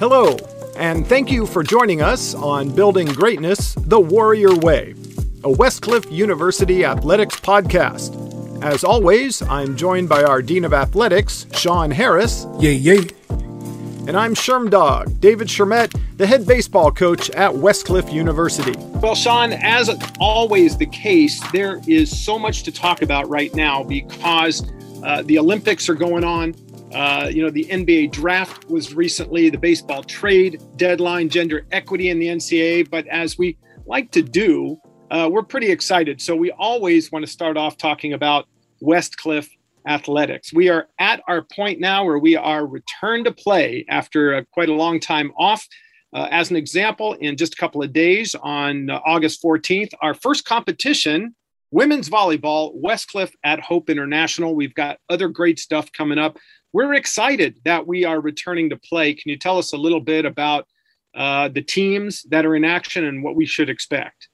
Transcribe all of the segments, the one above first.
Hello, and thank you for joining us on Building Greatness the Warrior Way, a Westcliff University athletics podcast. As always, I'm joined by our Dean of Athletics, Sean Harris. Yay, yay. And I'm Sherm Dog, David Shermet, the head baseball coach at Westcliff University. Well, Sean, as always the case, there is so much to talk about right now because uh, the Olympics are going on. Uh, you know, the NBA draft was recently, the baseball trade deadline, gender equity in the NCAA. But as we like to do, uh, we're pretty excited. So we always want to start off talking about Westcliff athletics. We are at our point now where we are returned to play after a, quite a long time off. Uh, as an example, in just a couple of days on uh, August 14th, our first competition, women's volleyball, Westcliff at Hope International. We've got other great stuff coming up we're excited that we are returning to play. Can you tell us a little bit about uh, the teams that are in action and what we should expect?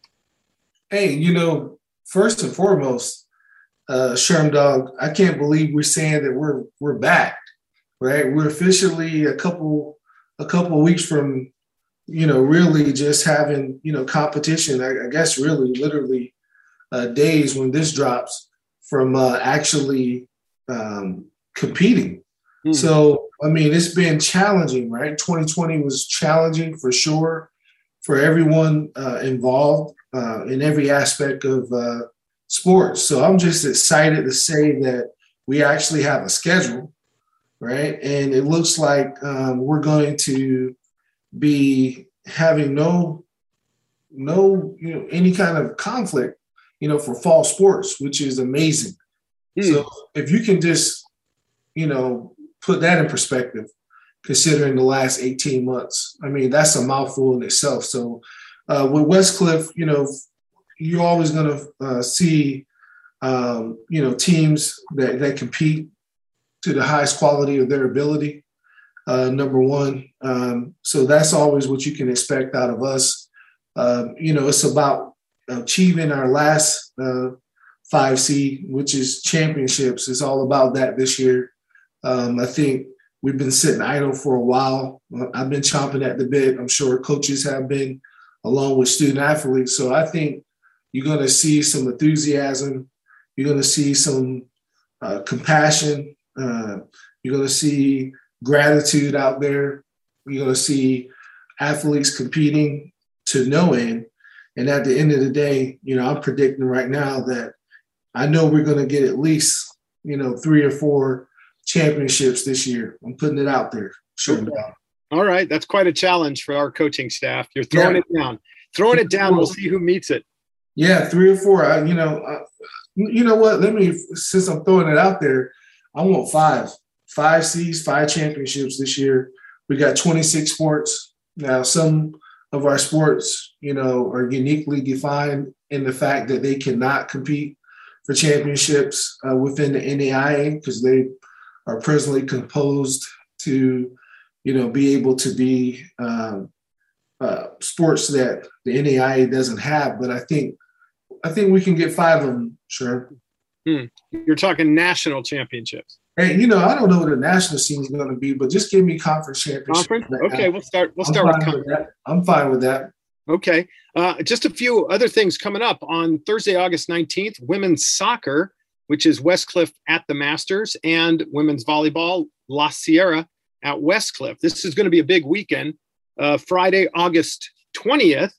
Hey, you know, first and foremost, uh, Sherm Dog, I can't believe we're saying that we're we're back, right? We're officially a couple a couple weeks from, you know, really just having you know competition. I, I guess really, literally, uh, days when this drops from uh, actually um, competing Hmm. So, I mean, it's been challenging, right? 2020 was challenging for sure for everyone uh, involved uh, in every aspect of uh, sports. So, I'm just excited to say that we actually have a schedule, right? And it looks like um, we're going to be having no, no, you know, any kind of conflict, you know, for fall sports, which is amazing. Mm. So, if you can just, you know, put that in perspective, considering the last 18 months. I mean, that's a mouthful in itself. So uh, with Westcliff, you know, you're always going to uh, see, um, you know, teams that, that compete to the highest quality of their ability. Uh, number one, um, so that's always what you can expect out of us. Um, you know, it's about achieving our last uh, five C, which is championships. It's all about that this year. Um, I think we've been sitting idle for a while. I've been chomping at the bit. I'm sure coaches have been, along with student athletes. So I think you're going to see some enthusiasm. You're going to see some uh, compassion. Uh, you're going to see gratitude out there. You're going to see athletes competing to no end. And at the end of the day, you know, I'm predicting right now that I know we're going to get at least, you know, three or four championships this year. I'm putting it out there. All right, that's quite a challenge for our coaching staff. You're throwing yeah. it down, throwing it down. We'll see who meets it. Yeah, three or four. I, you know, I, you know what? Let me since I'm throwing it out there, I want five, five C's, five championships this year. We got 26 sports now. Some of our sports, you know, are uniquely defined in the fact that they cannot compete for championships uh, within the NAIA because they are presently composed to, you know, be able to be um, uh, sports that the NAIA doesn't have. But I think, I think we can get five of them. Sure. Hmm. You're talking national championships. Hey, you know, I don't know what the national scene is going to be, but just give me conference championship. Conference? Okay, we'll start. We'll start with, with that. I'm fine with that. Okay. Uh, just a few other things coming up on Thursday, August 19th. Women's soccer which is Westcliff at the Masters, and women's volleyball, La Sierra at Westcliff. This is going to be a big weekend. Uh, Friday, August 20th,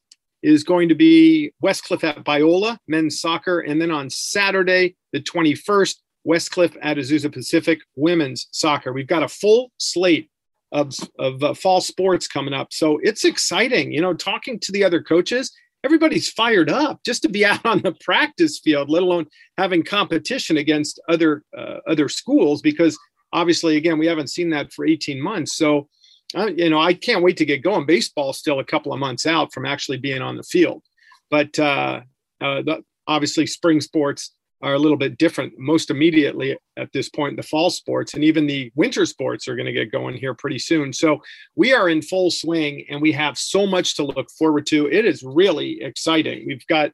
is going to be Westcliff at Biola, men's soccer. And then on Saturday, the 21st, Westcliff at Azusa Pacific, women's soccer. We've got a full slate of, of uh, fall sports coming up. So it's exciting. You know, talking to the other coaches, everybody's fired up just to be out on the practice field, let alone having competition against other uh, other schools. Because obviously, again, we haven't seen that for 18 months. So, uh, you know, I can't wait to get going. Baseball still a couple of months out from actually being on the field, but uh, uh the, obviously, spring sports are a little bit different most immediately at this point the fall sports and even the winter sports are going to get going here pretty soon. So we are in full swing and we have so much to look forward to. It is really exciting. We've got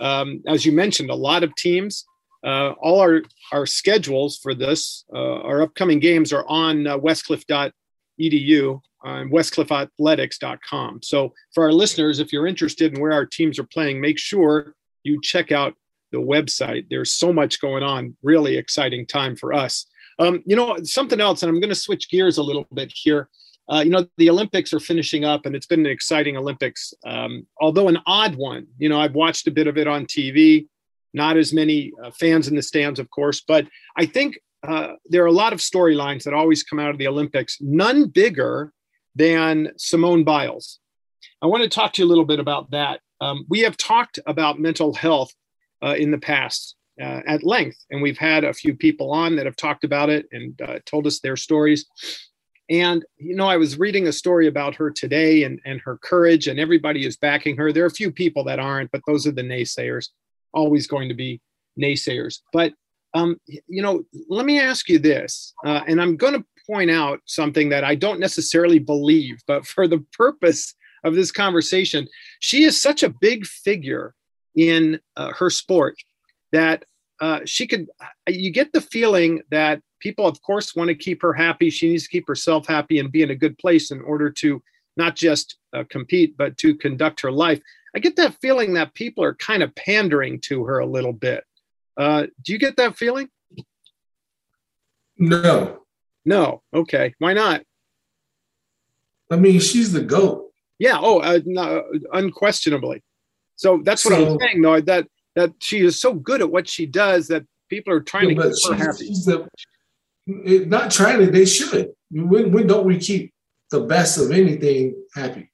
um, as you mentioned a lot of teams. Uh, all our our schedules for this uh, our upcoming games are on uh, westcliff.edu on westcliffathletics.com. So for our listeners, if you're interested in where our teams are playing, make sure you check out the website. There's so much going on. Really exciting time for us. Um, you know, something else, and I'm going to switch gears a little bit here. Uh, you know, the Olympics are finishing up, and it's been an exciting Olympics, um, although an odd one. You know, I've watched a bit of it on TV. Not as many uh, fans in the stands, of course, but I think uh, there are a lot of storylines that always come out of the Olympics. None bigger than Simone Biles. I want to talk to you a little bit about that. Um, we have talked about mental health uh, in the past uh, at length, and we've had a few people on that have talked about it and uh, told us their stories. And, you know, I was reading a story about her today and, and her courage, and everybody is backing her. There are a few people that aren't, but those are the naysayers, always going to be naysayers. But, um, you know, let me ask you this, uh, and I'm going to point out something that I don't necessarily believe, but for the purpose of this conversation, she is such a big figure in uh, her sport that uh, she could, you get the feeling that people, of course, want to keep her happy. She needs to keep herself happy and be in a good place in order to not just uh, compete, but to conduct her life. I get that feeling that people are kind of pandering to her a little bit. Uh, do you get that feeling? No. No. Okay. Why not? I mean, she's the goat. Yeah. Oh, uh, no, unquestionably. So that's what so, I'm saying, though. That that she is so good at what she does that people are trying yeah, to keep her happy. The, it, not trying to. They should. When when don't we keep the best of anything happy?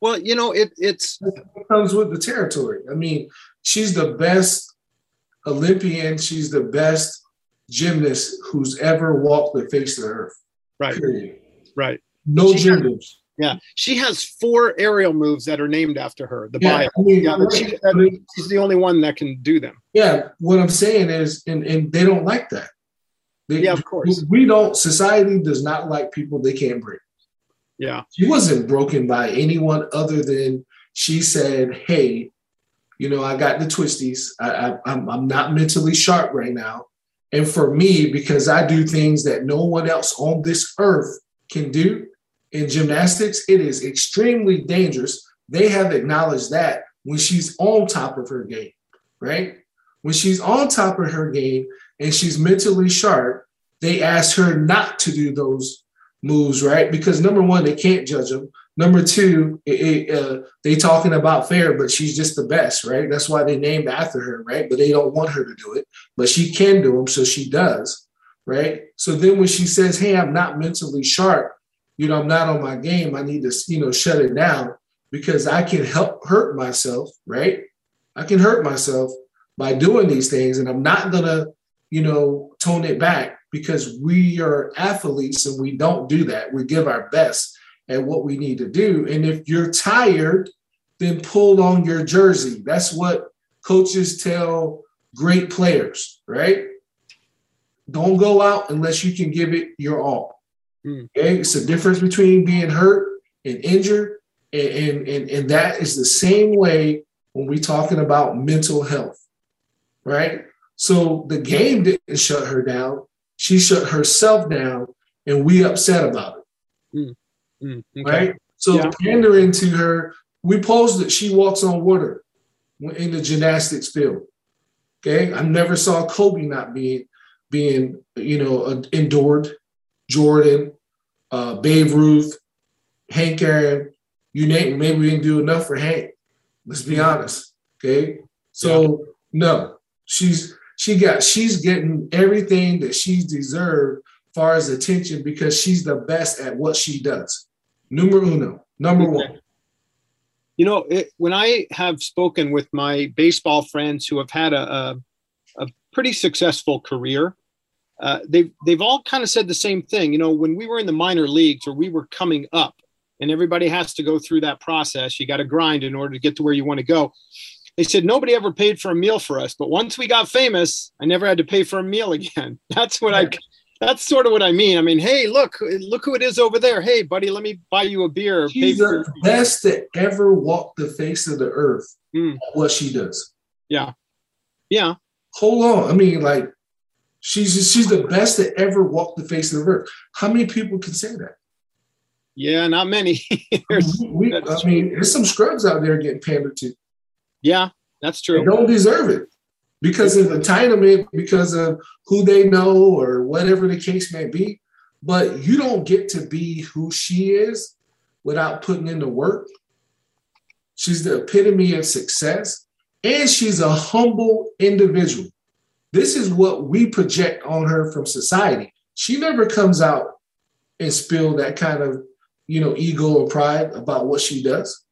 Well, you know, it it's it comes with the territory. I mean, she's the best Olympian. She's the best gymnast who's ever walked the face of the earth. Right. Period. Right. No she. Yeah, she has four aerial moves that are named after her. The yeah, bio. I mean, yeah, she, that, she's the only one that can do them. Yeah, what I'm saying is, and, and they don't like that. They, yeah, of course. We don't. Society does not like people they can't break. Yeah, she wasn't broken by anyone other than she said, "Hey, you know, I got the twisties. I, I, I'm I'm not mentally sharp right now." And for me, because I do things that no one else on this earth can do, in gymnastics, it is extremely dangerous. They have acknowledged that when she's on top of her game, right? When she's on top of her game and she's mentally sharp, they ask her not to do those moves, right? Because number one, they can't judge them. Number two, it, it, uh, they talking about fair, but she's just the best, right? That's why they named after her, right? But they don't want her to do it, but she can do them, so she does, right? So then when she says, "Hey, I'm not mentally sharp," you know, I'm not on my game. I need to, you know, shut it down because I can help hurt myself, right? I can hurt myself by doing these things, and I'm not gonna, you know, tone it back because we are athletes and we don't do that. We give our best at what we need to do. And if you're tired, then pull on your jersey. That's what coaches tell great players, right? Don't go out unless you can give it your all. Mm. Okay, it's the difference between being hurt and injured, and, and, and, and that is the same way when we're talking about mental health, right? So the game didn't shut her down; she shut herself down, and we upset about it, mm. Mm. Okay. right? So yeah. pandering to her, we posed that she walks on water in the gymnastics field. Okay, I never saw Kobe not being being you know endured Jordan, uh, Babe Ruth, Hank Aaron, you name Maybe we didn't do enough for Hank. Let's be honest. Okay. So yeah. no, she's she got she's getting everything that she's deserved far as attention because she's the best at what she does. Numero uno, number one. You know, it, when I have spoken with my baseball friends who have had a, a, a pretty successful career, uh, they've they've all kind of said the same thing. You know, when we were in the minor leagues or we were coming up, and everybody has to go through that process. You got to grind in order to get to where you want to go. They said nobody ever paid for a meal for us, but once we got famous, I never had to pay for a meal again. That's what. I. That's sort of what I mean. I mean, hey, look, look who it is over there. Hey, buddy, let me buy you a beer. She's the best that ever walked the face of the earth. Mm. What she does. Yeah, yeah. Hold on. I mean, like She's she's the best that ever walked the face of the earth. How many people can say that? Yeah, not many. we, I mean, there's some scrubs out there getting pandered to. Yeah, that's true. They don't deserve it because of entitlement, because of who they know or whatever the case may be. But you don't get to be who she is without putting in the work. She's the epitome of success, and she's a humble individual. This is what we project on her from society. She never comes out and spill that kind of, you know, ego or pride about what she does.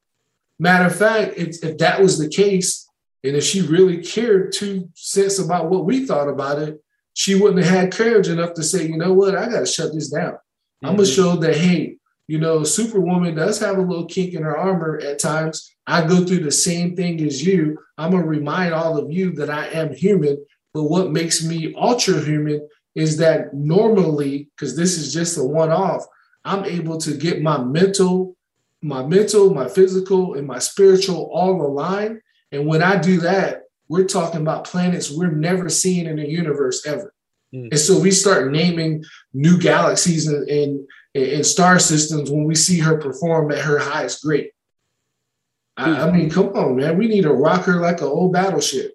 Matter of fact, if, if that was the case, and if she really cared two cents about what we thought about it, she wouldn't have had courage enough to say, you know what, I got to shut this down. Mm-hmm. I'm gonna show that hey, you know, Superwoman does have a little kink in her armor at times. I go through the same thing as you. I'm gonna remind all of you that I am human. But what makes me ultra human is that normally, because this is just a one-off, I'm able to get my mental, my mental, my physical, and my spiritual all aligned. And when I do that, we're talking about planets we're never seeing in the universe ever. Mm. And so we start naming new galaxies and, and, and, star systems when we see her perform at her highest grade. I, I, mean, come on, man. We need a rocker like an old battleship.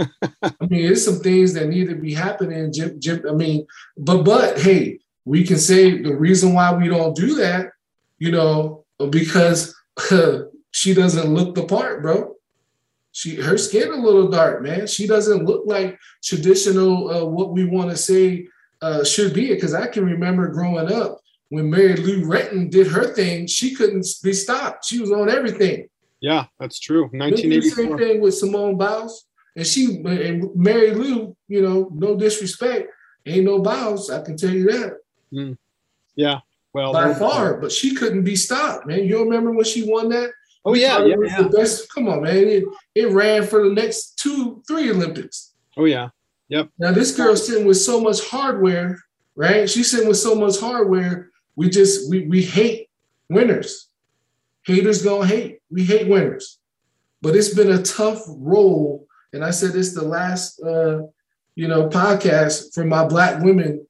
I mean, there's some things that need to be happening. Jim, Jim, I mean, but but hey, we can say the reason why we don't do that, you know, because uh, she doesn't look the part, bro. She her skin a little dark, man. She doesn't look like traditional uh, what we want to say uh, should be. It. Because I can remember growing up when Mary Lou Retton did her thing, she couldn't be stopped. She was on everything. Yeah, that's true. 1984. Same thing with Simone Biles, and she and Mary Lou. You know, no disrespect, ain't no Biles. I can tell you that. Mm. Yeah, well, by far, but she couldn't be stopped, man. You remember when she won that? Oh yeah, yeah, yeah. The best. Come on, man. It, it ran for the next two, three Olympics. Oh yeah. Yep. Now this girl's sitting with so much hardware, right? She's sitting with so much hardware. We just we we hate winners. Haters gonna hate. We hate winners. But it's been a tough role, and I said this the last uh, you know podcast for my black women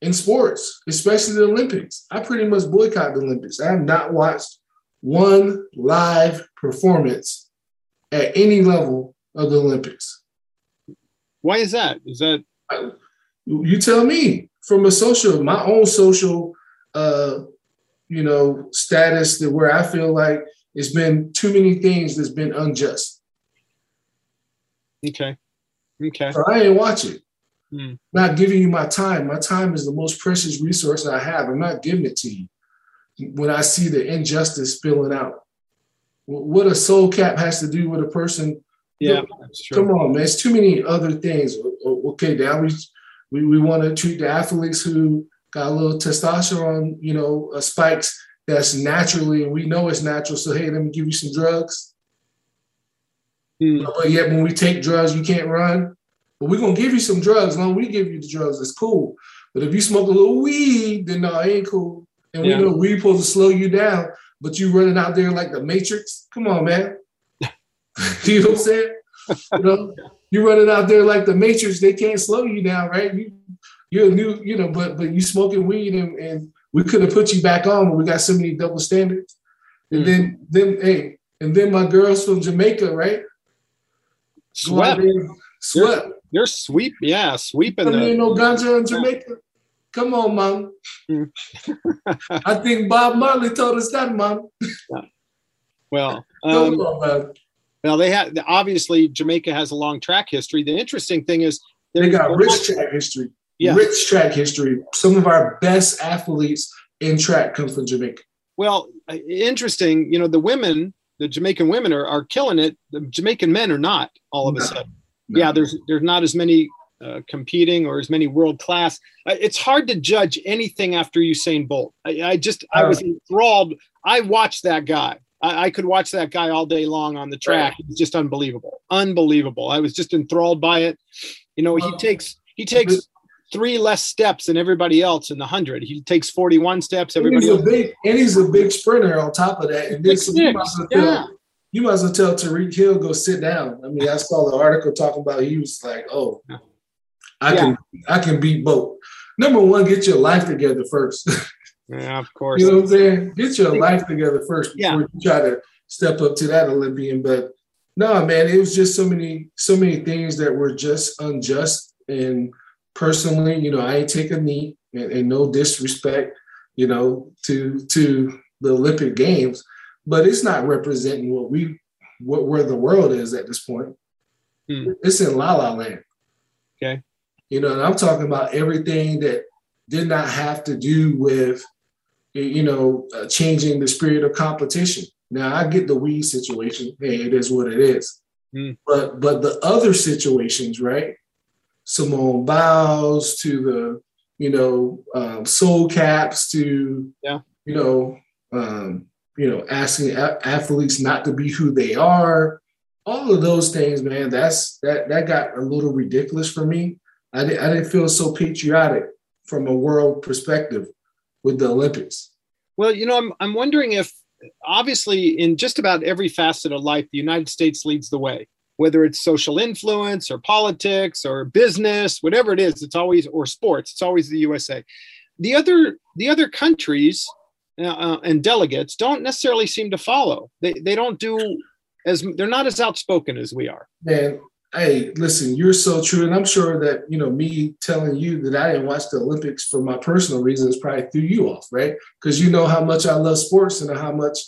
in sports, especially the Olympics. I pretty much boycott the Olympics. I have not watched one live performance at any level of the Olympics. Why is that? Is that you tell me from a social, my own social, uh, you know, status that where I feel like it's been too many things that's been unjust. Okay. Okay. So I ain't watching. Hmm. Not giving you my time. My time is the most precious resource I have. I'm not giving it to you when I see the injustice spilling out. What a soul cap has to do with a person. Yeah, Come on, man. It's too many other things. Okay, now we we, we want to treat the athletes who got a little testosterone, you know, uh, spikes that's naturally, and we know it's natural. So hey, let me give you some drugs. Hmm. But yet, when we take drugs, you can't run. But we're gonna give you some drugs. Long we give you the drugs, it's cool. But if you smoke a little weed, then no, it ain't cool. And yeah. we know we're supposed to slow you down, but you running out there like the Matrix. Come on, man. you know what I'm saying? You know, you're running out there like the Matrix. They can't slow you down, right? You, you're a new, you know, but but you smoking weed and, and we could have put you back on, but we got so many double standards. And mm. then then hey, and then my girls from Jamaica, right? Swept. Swept. You're, sweep, yeah, sweeping. I mean, no ganja in Jamaica. Come on, mom. I think Bob Marley told us that, mom. Well, um, on, well, they have obviously Jamaica has a long track history. The interesting thing is they got rich track history. Yeah. Rich track history. Some of our best athletes in track come from Jamaica. Well, interesting. You know, the women, the Jamaican women are, are killing it. The Jamaican men are not all of no, a sudden. No. Yeah, there's there's not as many uh, competing or as many world class. It's hard to judge anything after Usain Bolt. I, I just I was enthralled. I watched that guy. I, I, could watch that guy all day long on the track. Right. It's just unbelievable, unbelievable. I was just enthralled by it. You know, he takes he takes three less steps than everybody else in the hundred. He takes forty one steps. Everybody and he's, a big, and he's a big sprinter on top of that. And this, you might as well tell, you might as well tell Tyreek Hill go sit down. I mean, I saw the article talking about he was like, oh. Yeah I yeah. can I can beat both. Number one, get your life together first. Yeah, of course. You know what I'm saying? Get your life together first before Yeah. you try to step up to that Olympian. But no, man, it was just so many, so many things that were just unjust. And personally, you know, I ain't take a knee and, and no disrespect, you know, to to the Olympic Games, but it's not representing what we what where the world is at this point. Hmm. It's in La La Land. Okay. You know, and I'm talking about everything that did not have to do with you know, uh, changing the spirit of competition. Now I get the weed situation. Hey, it is what it is. Mm. But but the other situations, right? Simone Biles to the you know um, soul caps to Yeah. you know um, you know asking a- athletes not to be who they are. All of those things, man. That's that that got a little ridiculous for me. I, di- I didn't feel so patriotic from a world perspective with the Olympics. Well, you know, I'm, I'm wondering if obviously in just about every facet of life, the United States leads the way, whether it's social influence or politics or business, whatever it is, it's always, or sports, it's always the USA. The other, the other countries uh, uh, and delegates don't necessarily seem to follow. They, they don't do as, they're not as outspoken as we are. Man, hey, listen, you're so true. And I'm sure that, you know, me telling you that I didn't watch the Olympics for my personal reasons probably threw you off, right? Because you know how much I love sports and how much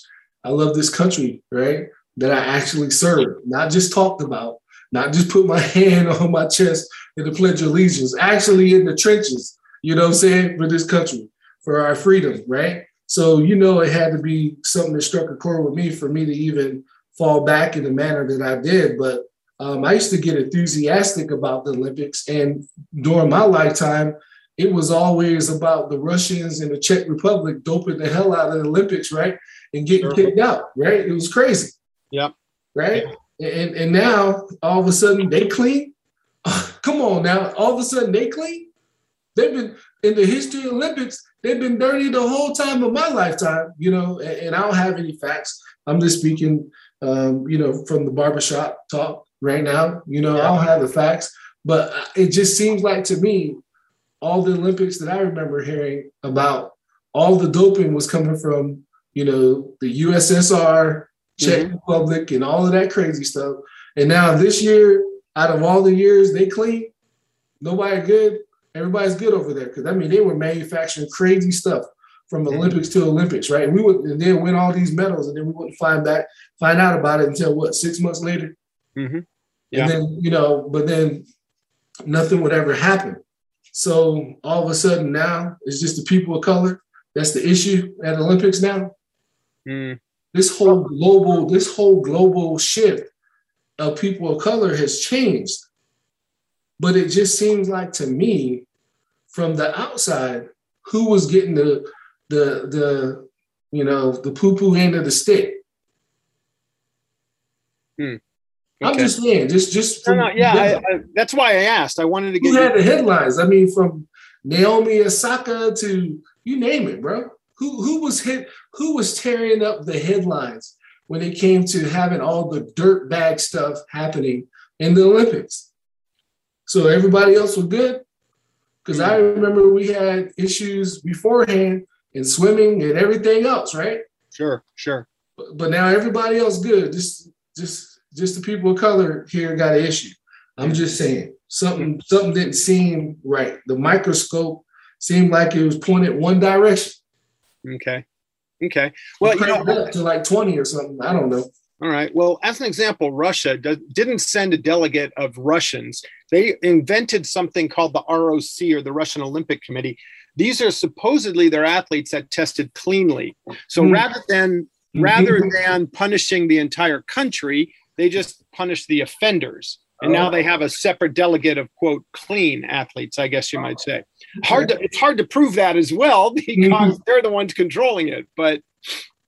I love this country, right? That I actually served, not just talked about, not just put my hand on my chest in the Pledge of Allegiance, actually in the trenches, you know what I'm saying, for this country, for our freedom, right? So, you know, it had to be something that struck a chord with me for me to even fall back in the manner that I did. But um, I used to get enthusiastic about the Olympics, and during my lifetime, it was always about the Russians and the Czech Republic doping the hell out of the Olympics, right, and getting kicked out, right? It was crazy, Yep. right? And and now all of a sudden they clean. Come on now, all of a sudden they clean. They've been in the history of Olympics. They've been dirty the whole time of my lifetime, you know. And, and I don't have any facts. I'm just speaking, um, you know, from the barbershop talk right now. You know, I don't have the facts, but it just seems like to me, all the Olympics that I remember hearing about, all the doping was coming from, you know, the USSR, Czech Republic, and all of that crazy stuff. And now this year, out of all the years, they clean. Nobody good. Everybody's good over there because I mean they were manufacturing crazy stuff from Mhm. Olympics to Olympics, right? And we would and then win all these medals, and then we wouldn't find back find out about it until what six months later. Mhm. Yeah. And then you know, but then nothing would ever happen. So all of a sudden now it's just the people of color. That's the issue at Olympics now. Mm. This whole global, this whole global shift of people of color has changed. But it just seems like to me, from the outside, who was getting the the the you know the poo poo end of the stick. Hmm. I'm just saying, just just from no, yeah, I, I, that's why I asked. I wanted to who get had the headlines? I mean, from Naomi Osaka to you name it, bro. Who who was hit? Who was tearing up the headlines when it came to having all the dirt bag stuff happening in the Olympics? So everybody else was good because I remember we had issues beforehand in swimming and everything else, right? sure, sure. But, but now everybody else good. Just just just the people of color here got an issue. I'm just saying something something didn't seem right. The microscope seemed like it was pointed one direction. Okay, okay. Well, you know, up to like 20 or something. I don't know. All right. Well, as an example, Russia didn't send a delegate of Russians. They invented something called the ROC or the Russian Olympic Committee. These are supposedly their athletes that tested cleanly. So Hmm. rather than rather than punishing the entire country, they just punish the offenders. And now Oh. they have a separate delegate of quote clean athletes, I guess you might say. Hard to, it's hard to prove that as well because they're the ones controlling it. But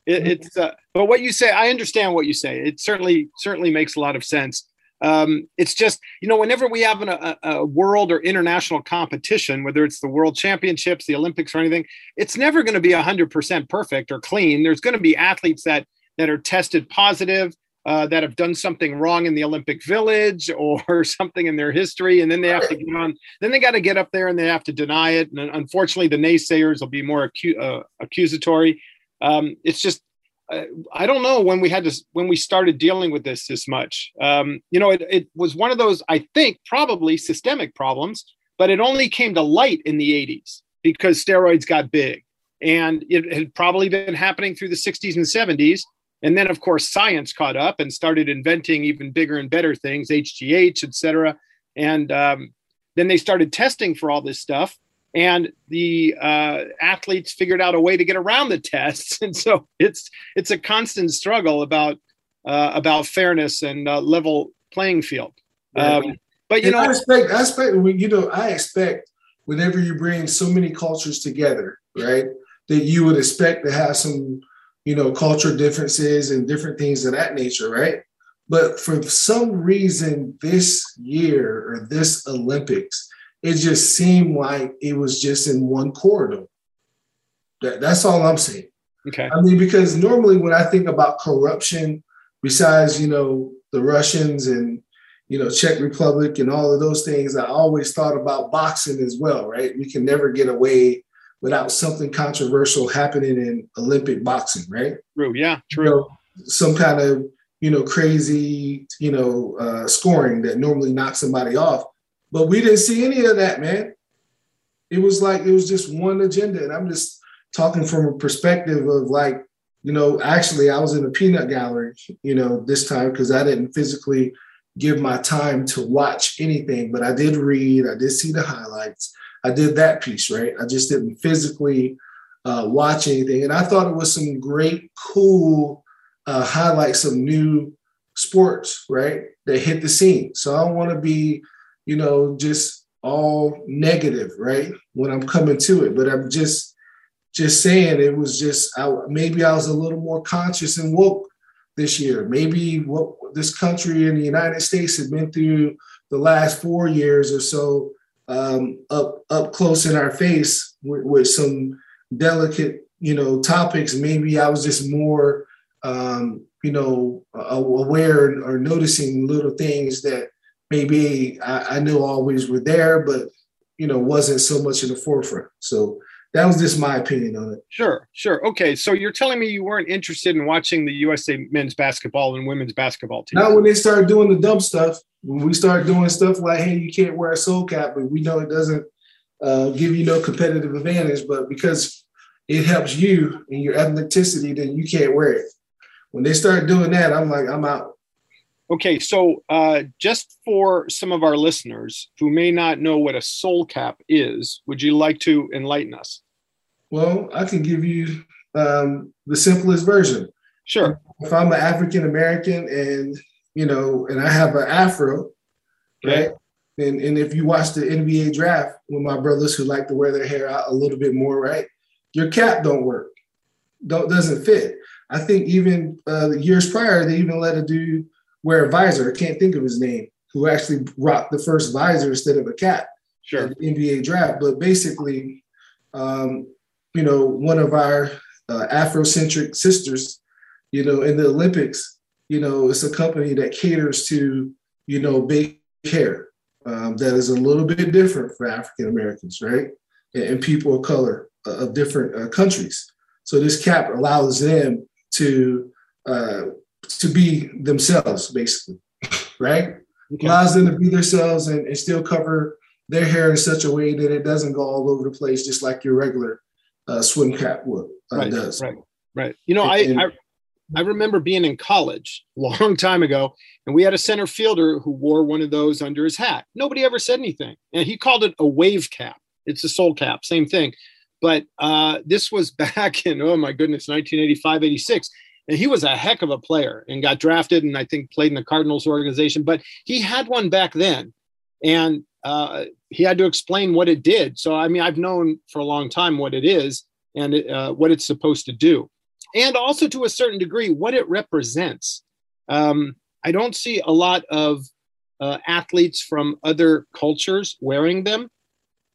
it, it's uh, but what you say, I understand what you say. It certainly certainly makes a lot of sense. Um, it's just you know whenever we have an, a, a world or international competition, whether it's the World Championships, the Olympics, or anything, it's never going to be hundred percent perfect or clean. There's going to be athletes that that are tested positive. Uh, that have done something wrong in the Olympic Village or something in their history, and then they have to get on. Then they got to get up there and they have to deny it. And unfortunately, the naysayers will be more acu- uh, accusatory. Um, it's just uh, I don't know when we had to when we started dealing with this this much. Um, you know, it, it was one of those I think probably systemic problems, but it only came to light in the 80s because steroids got big, and it had probably been happening through the 60s and 70s and then, of course, science caught up and started inventing even bigger and better things, HGH, et cetera. And um, then they started testing for all this stuff. And the uh, athletes figured out a way to get around the tests, and so it's it's a constant struggle about uh, about fairness and uh, level playing field. Um, but you and know, I expect, I expect, you know, I expect whenever you bring so many cultures together, right, that you would expect to have some you know, culture differences and different things of that nature, right? But for some reason, this year or this Olympics, it just seemed like it was just in one corridor. That, that's all I'm saying. Okay. I mean, because normally when I think about corruption, besides, you know, the Russians and, you know, Czech Republic and all of those things, I always thought about boxing as well, right? We can never get away without something controversial happening in Olympic boxing, right? True. Yeah. True. You know, some kind of you know crazy you know uh, scoring that normally knocks somebody off, but we didn't see any of that, man. It was like it was just one agenda, and I'm just talking from a perspective of like you know actually I was in a peanut gallery, you know, this time because I didn't physically give my time to watch anything, but I did read, I did see the highlights I did that piece, right? I just didn't physically uh, watch anything. And I thought it was some great, cool uh, highlights of new sports, right? That hit the scene. So I don't want to be, you know, just all negative, right? When I'm coming to it, but I'm just, just saying it was just I, maybe I was a little more conscious and woke this year. Maybe what this country and the United States have been through the last four years or so um, up up close in our face with, with, some delicate, you know, topics. Maybe I was just more, um, you know, aware or noticing little things that maybe I, I knew always were there, but you know, wasn't so much in the forefront. So that was just my opinion on it. Sure, sure. Okay, so you're telling me you weren't interested in watching the USA men's basketball and women's basketball team? Not when they started doing the dumb stuff. When we start doing stuff like, "Hey, you can't wear a soul cap," but we know it doesn't uh, give you no competitive advantage, but because it helps you and your ethnicity, then you can't wear it. When they start doing that, I'm like, I'm out. Okay, so uh, just for some of our listeners who may not know what a soul cap is, would you like to enlighten us? Well, I can give you um, the simplest version. Sure. If I'm an African American and you know, and I have an afro, okay. right? And, and if you watch the NBA draft with my brothers who like to wear their hair out a little bit more, right? Your cap don't work, don't doesn't fit. I think even uh, years prior, they even let a dude wear a visor. I can't think of his name, who actually rocked the first visor instead of a cap. Sure. the NBA draft. But basically, um, you know, one of our uh, Afrocentric sisters, you know, in the Olympics, you know, it's a company that caters to, you know, big hair um, that is a little bit different for African Americans, right? And, and, people of color uh, of different uh, countries. So this cap allows them to uh, to be themselves, basically, right? Okay. Allows them to be themselves and, and, still cover their hair in such a way that it doesn't go all over the place, just like your regular uh, swim cap would uh, right, does. Right, right. You know, and, I, I I remember being in college a long time ago, and we had a center fielder who wore one of those under his hat. Nobody ever said anything, and he called it a wave cap. It's a soul cap, same thing. But uh, this was back in oh my goodness, 1985, 86 and he was a heck of a player and got drafted and I think played in the Cardinals organization. But he had one back then, and uh, he had to explain what it did. So I mean, I've known for a long time what it is and uh, what it's supposed to do, and also to a certain degree what it represents. Um, I don't see a lot of uh, athletes from other cultures wearing them.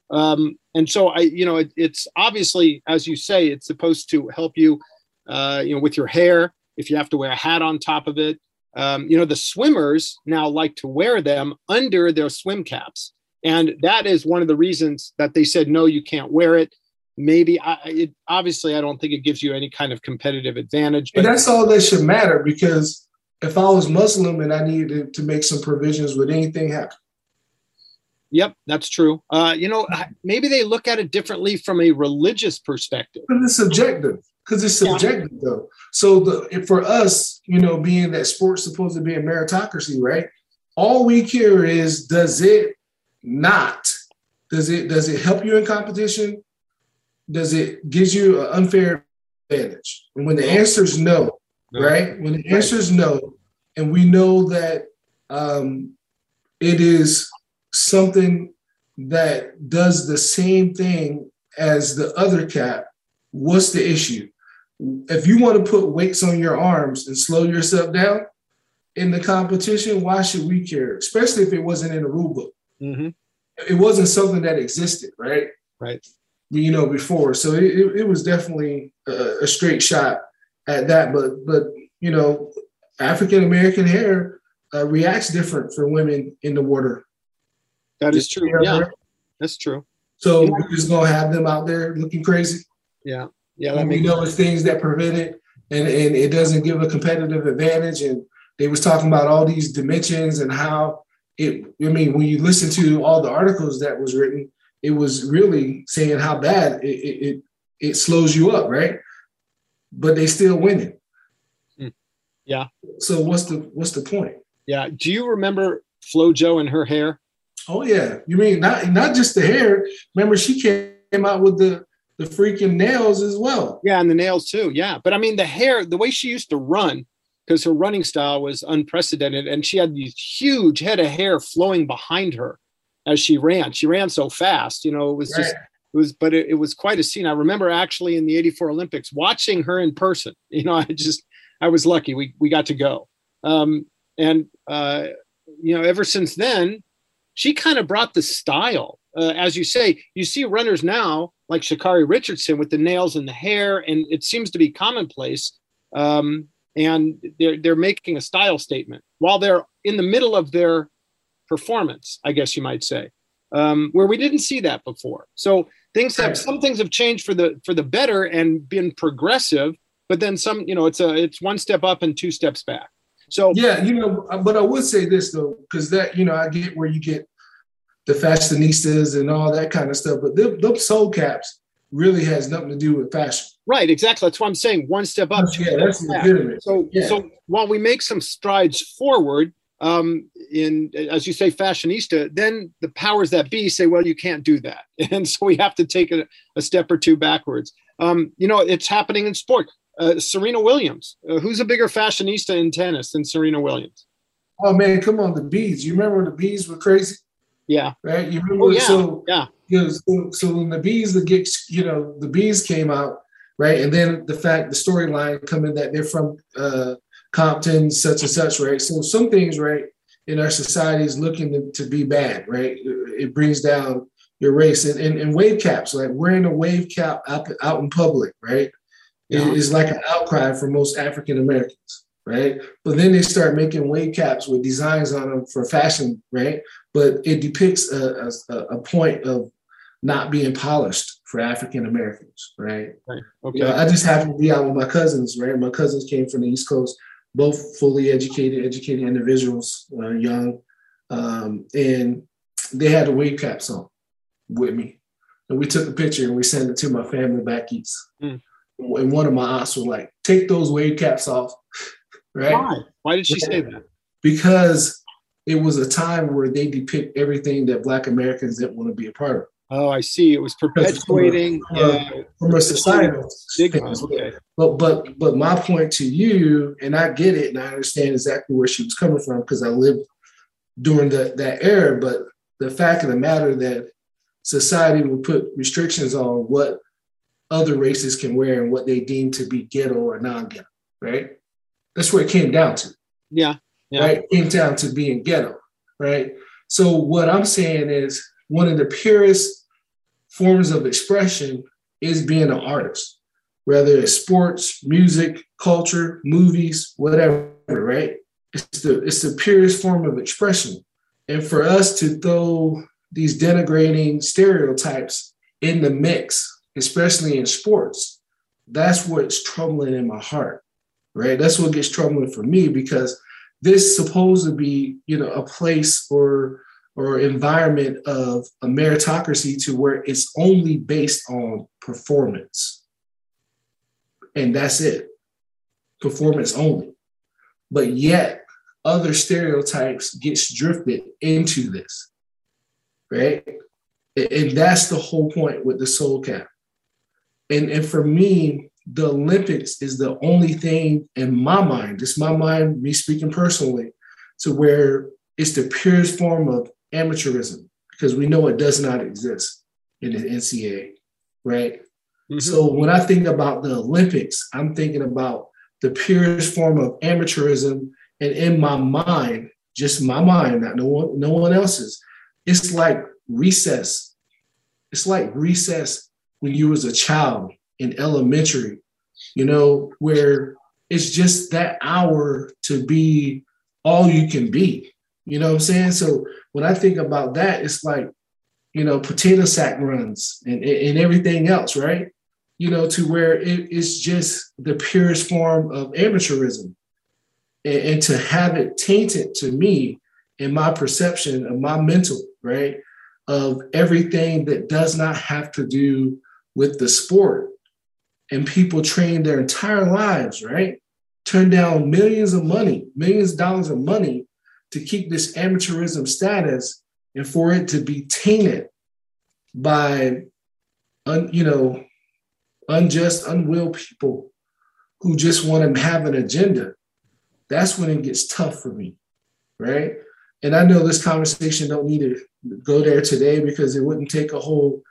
Um, and so I, you know, it, it's obviously, as you say, it's supposed to help you uh, you know, with your hair, if you have to wear a hat on top of it, um, you know, the swimmers now like to wear them under their swim caps. And that is one of the reasons that they said, no, you can't wear it. Maybe I, it, obviously, I don't think it gives you any kind of competitive advantage. But and that's all that should matter because if I was Muslim and I needed to make some provisions, would anything happen? Yep, that's true. Uh, you know, maybe they look at it differently from a religious perspective. But it's subjective because it's subjective yeah. though. So the for us, you know, being that sports supposed to be a meritocracy, right? All we care is does it not? Does it does it help you in competition? Does it gives you an unfair advantage? And when the answer is no, no. right? When the answer is no, and we know that um, it is something that does the same thing as the other cap, what's the issue? If you want to put weights on your arms and slow yourself down in the competition, why should we care? Especially if it wasn't in the rule book. Mm-hmm. It wasn't something that existed, right? Right. You know, before. So it, it was definitely a, a straight shot at that. But, but you know, African American hair uh, reacts different for women in the water that is true. Yeah, that's true. So yeah. we're just gonna have them out there looking crazy. Yeah, yeah. That we know it's things that prevent it, and and it doesn't give a competitive advantage. And they was talking about all these dimensions and how it. I mean, when you listen to all the articles that was written, it was really saying how bad it it, it, it slows you up, right? But they still winning. Hmm. Yeah. So what's the what's the point? Yeah. Do you remember Flo FloJo and her hair? Oh yeah, you mean not not just the hair? Remember, she came out with the the freaking nails as well. Yeah, and the nails too. Yeah, but I mean the hair, the way she used to run, because her running style was unprecedented, and she had these huge head of hair flowing behind her as she ran. She ran so fast, you know, it was right. just it was, but it, it was quite a scene. I remember actually in the '84 Olympics watching her in person. You know, I just I was lucky we we got to go. Um, and uh, you know, ever since then, she kind of brought the style. Uh, as you say, you see runners now like Sha'Carri Richardson with the nails and the hair, and it seems to be commonplace. Um, and they're they're making a style statement while they're in the middle of their performance, I guess you might say, um, where we didn't see that before. So things have some things have changed for the for the better and been progressive, but then some, you know, it's a it's one step up and two steps back. So yeah, you know, but I would say this though, because that you know I get where you get the fashionistas and all that kind of stuff, but them, them soul caps really has nothing to do with fashion. Right, exactly. That's what I'm saying. One step up. Yeah, that's legitimate. So, yeah. so while we make some strides forward, um, in as you say, fashionista, then the powers that be say, well, you can't do that, and so we have to take a, a step or two backwards. Um, you know, it's happening in sport uh, Serena Williams. Uh, who's a bigger fashionista in tennis than Serena Williams? Oh man, come on, the bees. You remember the bees were crazy? Yeah. Right. You remember? Oh, yeah. So yeah. You know, so, so when the bees, the gigs, you know, the bees came out, right, and then the fact, the storyline coming that they're from uh, Compton, such and such, right. So some things, right, in our society is looking to, to be bad, right. It brings down your race and, and, and wave caps, like wearing a wave cap out, out in public, right yeah. is like an outcry for most African Americans, right? But then they start making wave caps with designs on them for fashion, right? But it depicts a, a, a point of not being polished for African Americans, right? Right. Okay. You know, I just happened to be out with my cousins, right? My cousins came from the East Coast, both fully educated, educated individuals, uh, young, um, and they had the wave caps on with me. And we took a picture and we sent it to my family back east. Mm and one of my aunts was like, "Take those wave caps off." Right? Why? Why did she say that? Because it was a time where they depict everything that Black Americans didn't want to be a part of. Oh, I see. It was perpetuating from a, uh, from a societal stigma. Okay. But but but my point to you, and I get it, and I understand exactly where she was coming from because I lived during the, that era. But the fact of the matter that society would put restrictions on what other races can wear and what they deem to be ghetto or non-ghetto, right? That's where it came down to. Yeah. yeah. Right? It came down to being ghetto, right? So what I'm saying is one of the purest forms of expression is being an artist, whether it's sports, music, culture, movies, whatever, right? it's the it's the purest form of expression. And for us to throw these denigrating stereotypes in the mix, especially in sports, that's what's troubling in my heart, right? That's what gets troubling for me because this supposed to be, you know, a place or or environment of a meritocracy to where it's only based on performance. And that's it. Performance only. But yet other stereotypes gets drifted into this. Right? And that's the whole point with the soul cap. And, and for me, the Olympics is the only thing in my mind, it's my mind, me speaking personally, to where it's the purest form of amateurism because we know it does not exist in the NCAA, right? Mm-hmm. So when I think about the Olympics, I'm thinking about the purest form of amateurism, and in my mind, just my mind, not no one, no one else's, it's like recess. It's like recess when you was a child in elementary, you know, where it's just that hour to be all you can be. You know what I'm saying? So when I think about that, it's like, you know, potato sack runs and, and everything else, right? You know, to where it, it's just the purest form of amateurism. And, and to have it tainted to me in my perception of my mental, right? Of everything that does not have to do with the sport. And people train their entire lives, right? Turn down millions of money, millions of dollars of money to keep this amateurism status and for it to be tainted by, un, you know, unjust, unwell people who just want to have an agenda. That's when it gets tough for me, right? And I know this conversation don't need to go there today because it wouldn't take a whole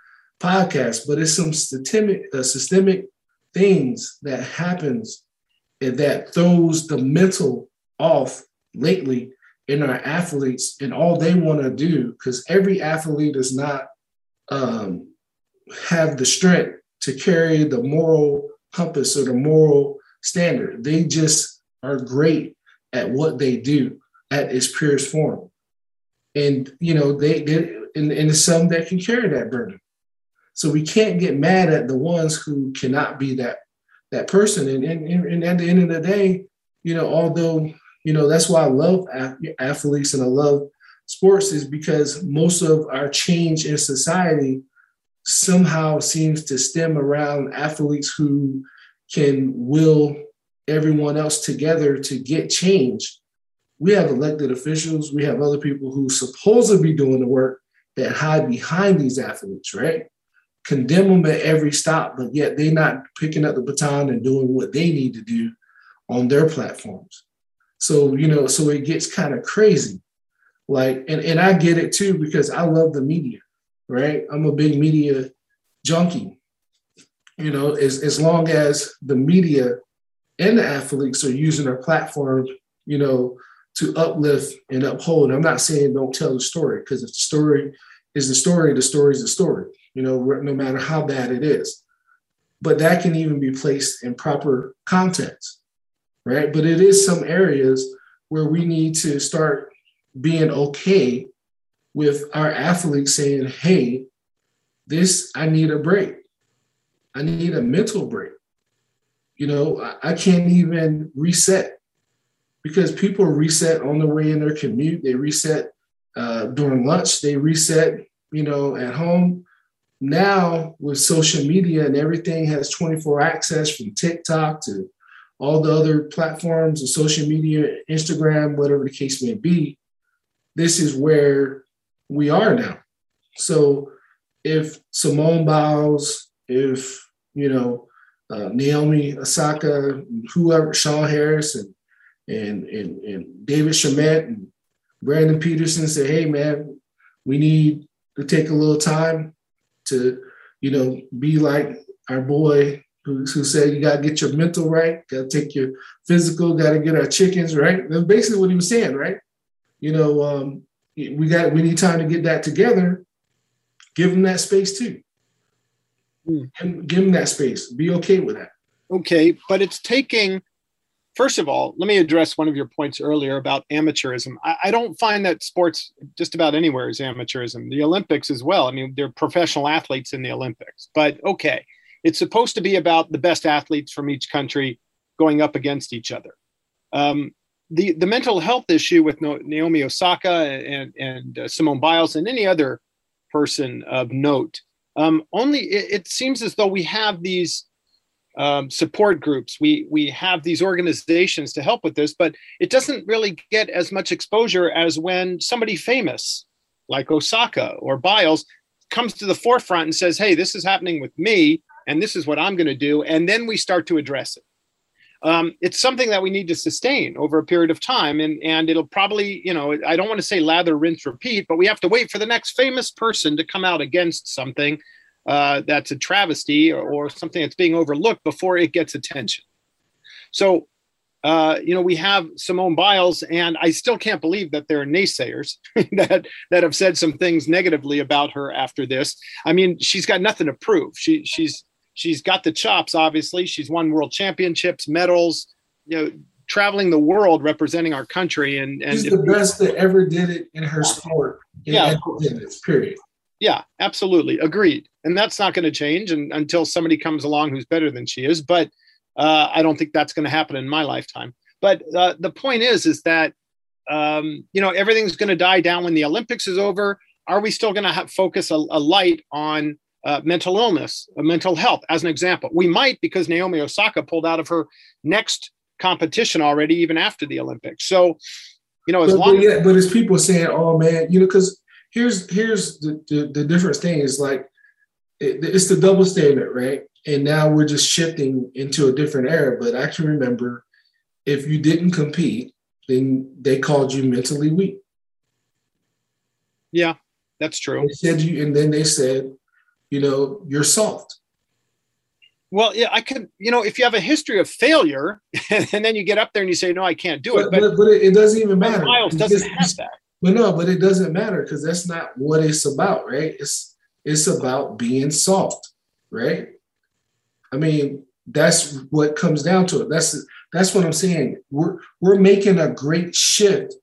podcast, but it's some systemic, uh, systemic things that happens that throws the mental off lately in our athletes and all they want to do because every athlete does not um, have the strength to carry the moral compass or the moral standard. They just are great at what they do at its purest form. And you know they, and, and some that can carry that burden so we can't get mad at the ones who cannot be that that person. And, and, and at the end of the day you know although you know that's why i love athletes and i love sports is because most of our change in society somehow seems to stem around athletes who can will everyone else together to get change. We have elected officials. We have other people who supposedly be doing the work that hide behind these athletes right condemn them at every stop but yet they're not picking up the baton and doing what they need to do on their platforms so, you know, so it gets kind of crazy. Like, and, and I get it too because I love the media, right? I'm a big media junkie. You know, as, as long as the media and the athletes are using their platform, you know, to uplift and uphold. I'm not saying don't tell the story because if the story is the story, the story is the story, you know, no matter how bad it is. But that can even be placed in proper context right? But it is some areas where we need to start being okay with our athletes saying, hey, this, I need a break. I need a mental break. You know, I can't even reset because people reset on the way in their commute. They reset uh, during lunch. They reset, you know, at home. Now with social media and everything has 24 access from TikTok to all the other platforms of social media, Instagram, whatever the case may be, this is where we are now. So if Simone Biles, if you know uh, Naomi Osaka, whoever, Sean Harris, and and and, and David Shamet and Brandon Peterson say, "Hey, man, we need to take a little time to, you know, be like our boy who, who said you got to get your mental right, got to take your physical, got to get our chickens right. That's basically what he was saying, right? You know, um, we got we need time to get that together. Give them that space too. Mm. And give them that space. Be okay with that. Okay, but it's taking first of all, let me address one of your points earlier about amateurism. I, I, don't find that sports just about anywhere is amateurism. The Olympics as well. I mean, they're professional athletes in the Olympics, but okay, it's supposed to be about the best athletes from each country going up against each other. Um, the the mental health issue with Naomi Osaka and and uh, Simone Biles and any other person of note. Um, only it, it, seems as though we have these um, support groups. We we have these organizations to help with this, but it doesn't really get as much exposure as when somebody famous like Osaka or Biles comes to the forefront and says, "Hey, this is happening with me, and this is what I'm going to do," and then we start to address it. Um, it's something that we need to sustain over a period of time, and and it'll probably, you know, I don't want to say lather, rinse, repeat, but we have to wait for the next famous person to come out against something uh, that's a travesty or, or, something that's being overlooked before it gets attention. So, uh, you know, we have Simone Biles, and I still can't believe that there are naysayers that that have said some things negatively about her after this. I mean, she's got nothing to prove. She she's she's got the chops. Obviously, she's won world championships, medals. You know, traveling the world representing our country, and and she's the best that ever did it in her sport. In yeah, period. Yeah, absolutely, agreed and that's not going to change and, until somebody comes along who's better than she is. But uh, I don't think that's going to happen in my lifetime. But uh, the point is, is that um, you know everything's going to die down when the Olympics is over. Are we still going to focus a, a, light on uh, mental illness, uh, mental health, as an example? We might because Naomi Osaka pulled out of her next competition already, even after the Olympics. So, you know, as but, long but, yeah, but as people saying, "Oh man," you know, because here's here's the, the the different thing is like it, it's the double standard, right? And now we're just shifting into a different era. But I can remember if you didn't compete, then they called you mentally weak. Yeah, that's true. They said you, and then they said, you know, you're soft. Well, yeah, I could, you know, if you have a history of failure and then you get up there and you say, no, I can't do it. But, but, but it, it, doesn't even matter. Biles doesn't have that. But no, but it doesn't matter because that's not what it's about, right? It's it's about being soft, right? I mean, that's what comes down to it. That's that's what I'm saying. We're we're making a great shift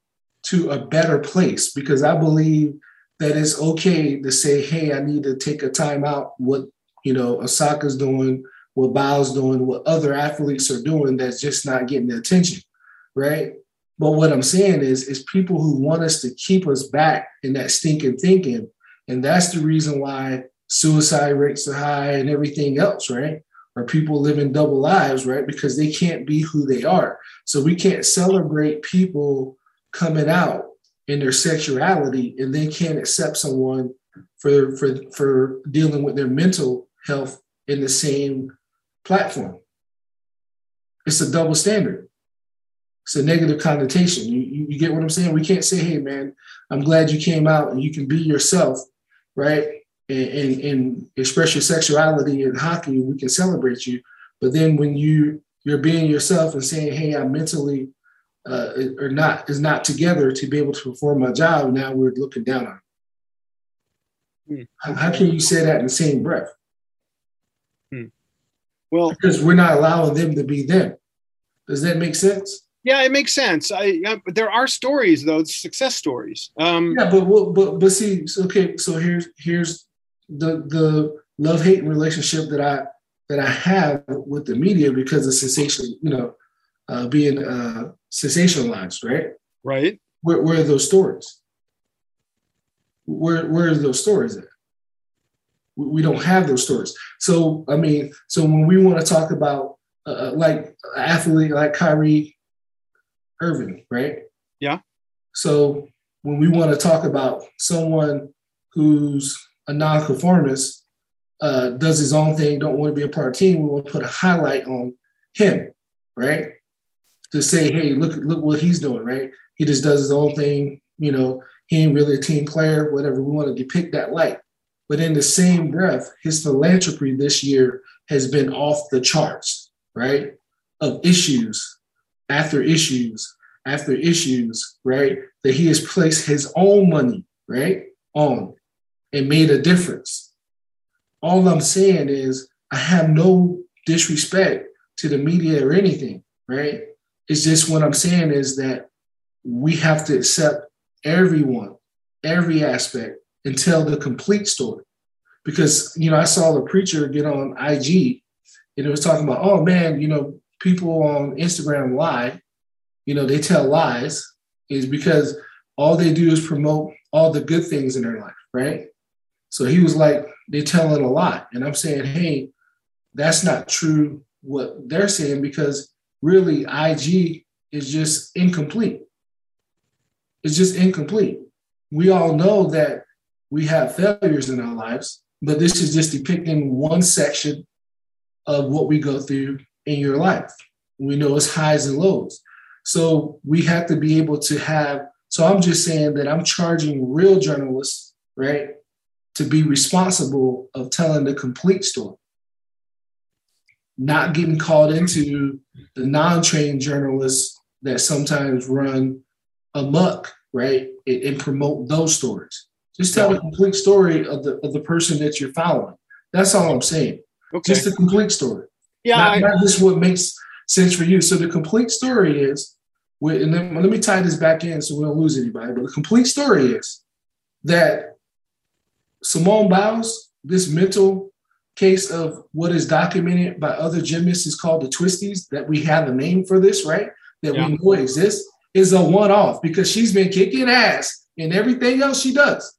to a better place because I believe that it's okay to say, hey, I need to take a time out. What you know, Osaka's doing, what Biles doing, what other athletes are doing that's just not getting the attention, right? But what I'm saying is, is people who want us to keep us back in that stinking thinking and that's the reason why suicide rates are high and everything else, right? Or people living double lives, right? Because they can't be who they are. So we can't celebrate people coming out in their sexuality and then can't accept someone for for for dealing with their mental health in the same platform. It's a double standard. It's a negative connotation. You, you, you, get what I'm saying? We can't say, hey man, I'm glad you came out and you can be yourself right? And, and, and express your sexuality in hockey, we can celebrate you. But then when you you're being yourself and saying, "Hey, I'm mentally uh, or not is not together to be able to perform my job," now we're looking down on. Hmm. How, how, can you say that in the same breath? Hmm. Well, because we're not allowing them to be them. Does that make sense? Yeah, it makes sense. I, yeah, but there are stories though, success stories. Um, yeah, but but but see, okay, so here's here's the the love hate relationship that I that I have with the media because of sensation, you know, uh, being uh, sensationalized, right? Right. Where, where are those stories? Where where are those stories at? We don't have those stories. So I mean, so when we want to talk about uh, like athlete like Kyrie Irving, right? Yeah. So when we want to talk about someone who's a nonconformist, uh, does his own thing, don't want to be a part of the team, we want to put a highlight on him, right? To say, hey, look, look what he's doing, right? He just does his own thing, you know, he ain't really a team player, whatever. We want to depict that light. But in the same breath, his philanthropy this year has been off the charts, right? Of issues after issues after issues, right? That he has placed his own money, right, on and made a difference. All I'm saying is I have no disrespect to the media or anything, right? It's just what I'm saying is that we have to accept everyone, every aspect, and tell the complete story. Because you know, I saw the preacher get on IG and it was talking about, oh man, you know, people on Instagram lie, you know, they tell lies, is because all they do is promote all the good things in their life, right? So he was like, they tell it a lot. And I'm saying, hey, that's not true what they're saying because really IG is just incomplete. It's just incomplete. We all know that we have failures in our lives, but this is just depicting one section of what we go through in your life. We know it's highs and lows. So we have to be able to have. So I'm just saying that I'm charging real journalists, right, to be responsible of telling the complete story, not getting called into the non-trained journalists that sometimes run amok, right, and, and promote those stories. Just tell the complete story of the of the person that you're following. That's all I'm saying. Okay. Just the complete story. Yeah, not, I, not just what makes sense for you. So the complete story is, and then, let me tie this back in so we don't lose anybody. But the complete story is that Simone Biles, this mental case of what is documented by other gymnasts is called the twisties, that we have a name for this, right? That yeah. we know exists, is a one-off because she's been kicking ass in everything else she does.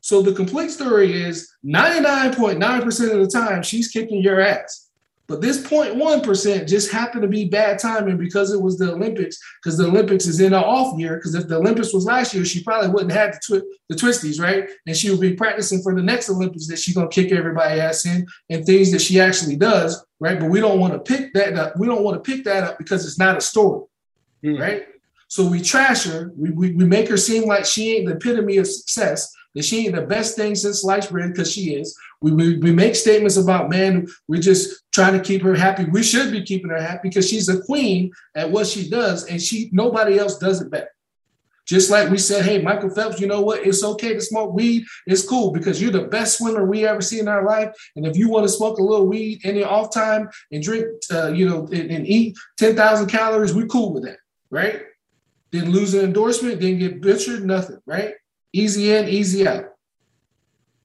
So the complete story is 99.9% of the time she's kicking your ass. But this 0.1% just happened to be bad timing because it was the Olympics, because the Olympics is in an off year. Because if the Olympics was last year, she probably wouldn't have the, twi- the twisties, right? And she would be practicing for the next Olympics that she's gonna kick everybody ass in and things that she actually does, right? But we don't want to pick that up. We don't want to pick that up because it's not a story, mm. right? So we trash her. We, we, we make her seem like she ain't the epitome of success that she ain't the best thing since sliced bread because she is. We, we, we make statements about, man, we're just trying to keep her happy. We should be keeping her happy because she's a queen at what she does and she nobody else does it better. Just like we said, hey, Michael Phelps, you know what? It's okay to smoke weed. It's cool because you're the best swimmer we ever see in our life. And if you want to smoke a little weed in your off time and drink, uh, you know, and, and eat 10,000 calories, we're cool with that, right? Didn't lose an endorsement, didn't get butchered, nothing, right? Easy in, easy out.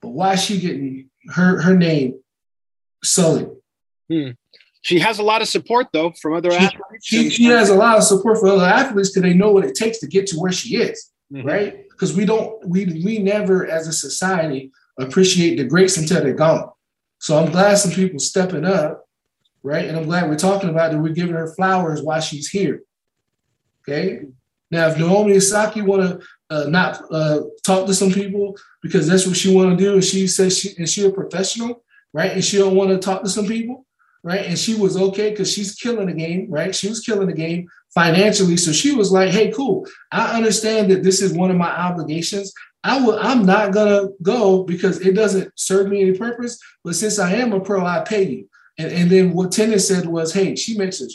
But why is she getting her her name sullied? Hmm. She has a lot of support though from other she, athletes. She, she has a lot of support for other athletes because they know what it takes to get to where she is, mm-hmm. right? Because we don't, we we never as a society appreciate the greats until they're gone. So I'm glad some people stepping up, right? And I'm glad we're talking about that. We're giving her flowers while she's here. Okay. Now, if Naomi Osaka want to uh, not uh, talk to some people because that's what she want to do, and she says she and she a professional, right? And she don't want to talk to some people, right? And she was okay because she's killing the game, right? She was killing the game financially, so she was like, "Hey, cool. I understand that this is one of my obligations. I will. I'm not gonna go because it doesn't serve me any purpose. But since I am a pro, I pay you." And, and then what Tennis said was, "Hey, she makes a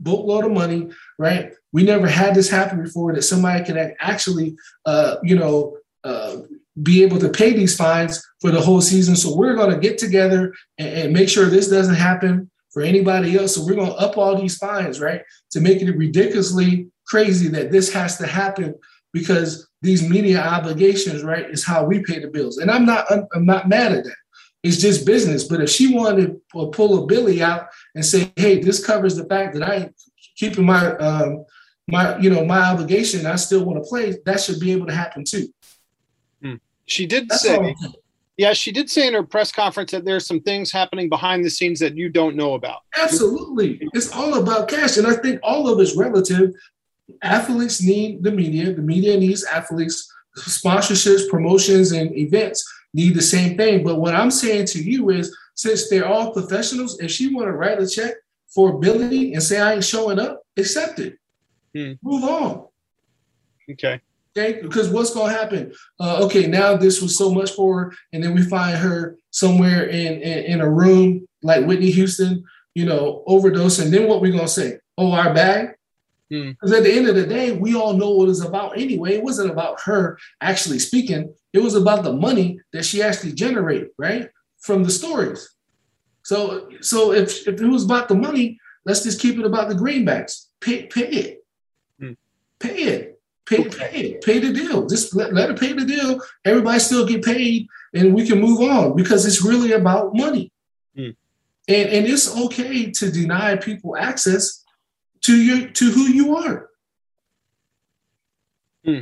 boatload of money, right? We never had this happen before that somebody can actually, uh, you know, uh, be able to pay these fines for the whole season. So we're going to get together and, and, make sure this doesn't happen for anybody else. So we're going to up all these fines, right, to make it ridiculously crazy that this has to happen because these media obligations, right, is how we pay the bills. And I'm not, I'm not mad at that. It's just business. But if she wanted to pull a Billy out and say, "Hey, this covers the fact that I keeping my um, my you know my obligation, I still want to play," that should be able to happen too. Hmm. She did That's say, yeah, she did say in her press conference that there's some things happening behind the scenes that you don't know about. Absolutely, it's all about cash, and I think all of it's relative. Athletes need the media. The media needs athletes, sponsorships, promotions, and events need the same thing. But what I'm saying to you is, since they're all professionals, if she want to write a check for ability and say I ain't showing up, accept it. Hmm. Move on. Okay. Okay. Because what's gonna happen? Uh, okay, now this was so much for her, and then we find her somewhere in, in, in a room like Whitney Houston, you know, overdose, and then what we gonna say? Oh, our bag. Because hmm. at the end of the day, we all know what it's about anyway. It wasn't about her actually speaking. It was about the money that she actually generated, right? From the stories. So, so if, if it was about the money, let's just keep it about the greenbacks. pay, pay it. Hmm. Pay it. Pay, okay. pay it. Pay the deal. Just let, let it pay the deal. Everybody still get paid and we can move on because it's really about money. Hmm. And, and it's okay to deny people access to your to who you are. Hmm.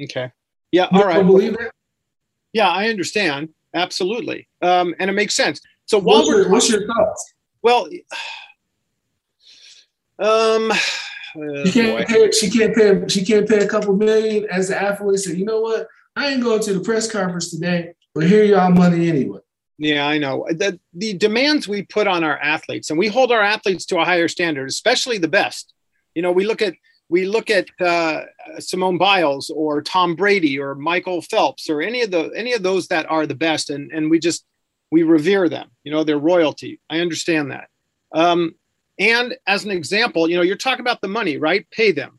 Okay. Yeah. All right. Believe that? Yeah, I understand. Absolutely. Um, and it makes sense. So while what's your, what's your thoughts? Well, um, she can't pay. She can't pay. She can't pay a couple million as the athlete. So you know what? I ain't going to the press conference today, but here y'all money anyway. Yeah, I know. The, the demands we put on our athletes, and we hold our athletes to a higher standard, especially the best. You know, we look at we look at uh, Simone Biles or Tom Brady or Michael Phelps or any of the any of those that are the best, and and we just we revere them. You know, they're royalty. I understand that. Um, and as an example, you know, you're talking about the money, right? Pay them.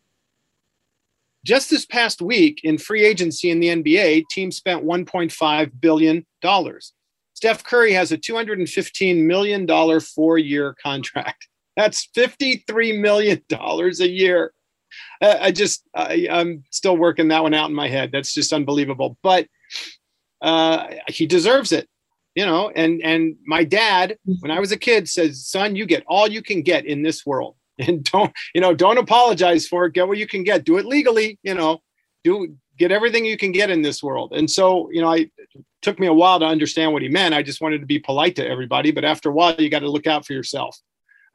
Just this past week in free agency in the NBA, teams spent 1.5 billion dollars. Steph Curry has a 215 million dollar four-year contract. That's 53 million dollars a year. I just I, am still working that one out in my head. That's just unbelievable. But uh, he deserves it, you know. And and my dad, when I was a kid, says, "Son, you get all you can get in this world, and don't you know don't apologize for it. Get what you can get. Do it legally, you know. Do get everything you can get in this world." And so you know, I took me a while to understand what he meant. I just wanted to be polite to everybody, but after a while, you got to look out for yourself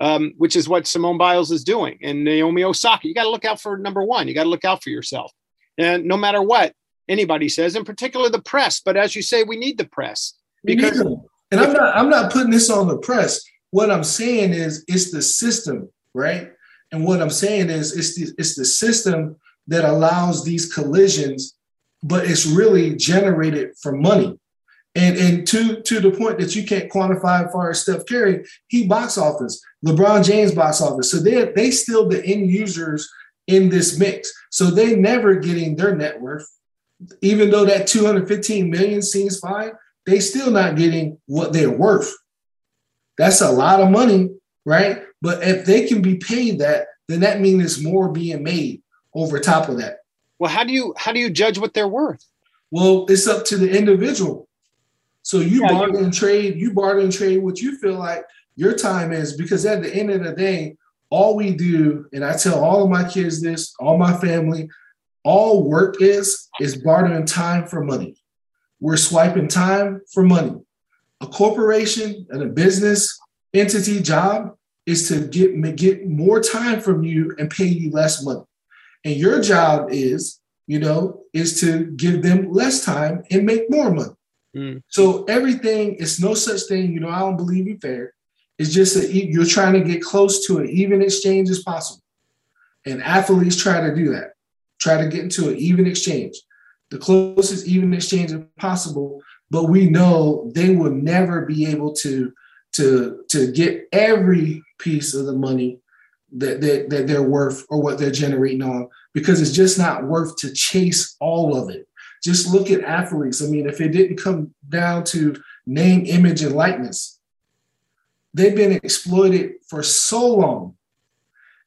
um, which is what Simone Biles is doing, and Naomi Osaka. You got to look out for number one. You got to look out for yourself, and no matter what anybody says, in particular the press. But as you say, we need the press because. And I'm not. I'm not putting this on the press. What I'm saying is, it's the system, right? And what I'm saying is, it's the it's the system that allows these collisions, but it's really generated for money. And and to to the point that you can't quantify as far as Steph Curry, he box office, LeBron James box office. So they they still the end users in this mix. So they never getting their net worth, even though that 215 million seems fine, they still not getting what they're worth. That's a lot of money, right? But if they can be paid that, then that means there's more being made over top of that. Well, how do you how do you judge what they're worth? Well, it's up to the individual. So you yeah, barter and trade, you barter and trade what you feel like your time is, because at the end of the day, all we do, and I tell all of my kids this, all my family, all work is is bartering time for money. We're swiping time for money. A corporation and a business entity job is to get get more time from you and pay you less money. And your job is, you know, is to give them less time and make more money. Mm. So everything is no such thing. You know, I don't believe you fair. It's just that you're trying to get close to an even exchange as possible, and athletes try to do that. Try to get into an even exchange, the closest even exchange as possible. But we know they will never be able to to to get every piece of the money that, that, that they're worth or what they're generating on because it's just not worth to chase all of it. Just look at athletes. I mean, if it didn't come down to name, image, and likeness, they've been exploited for so long.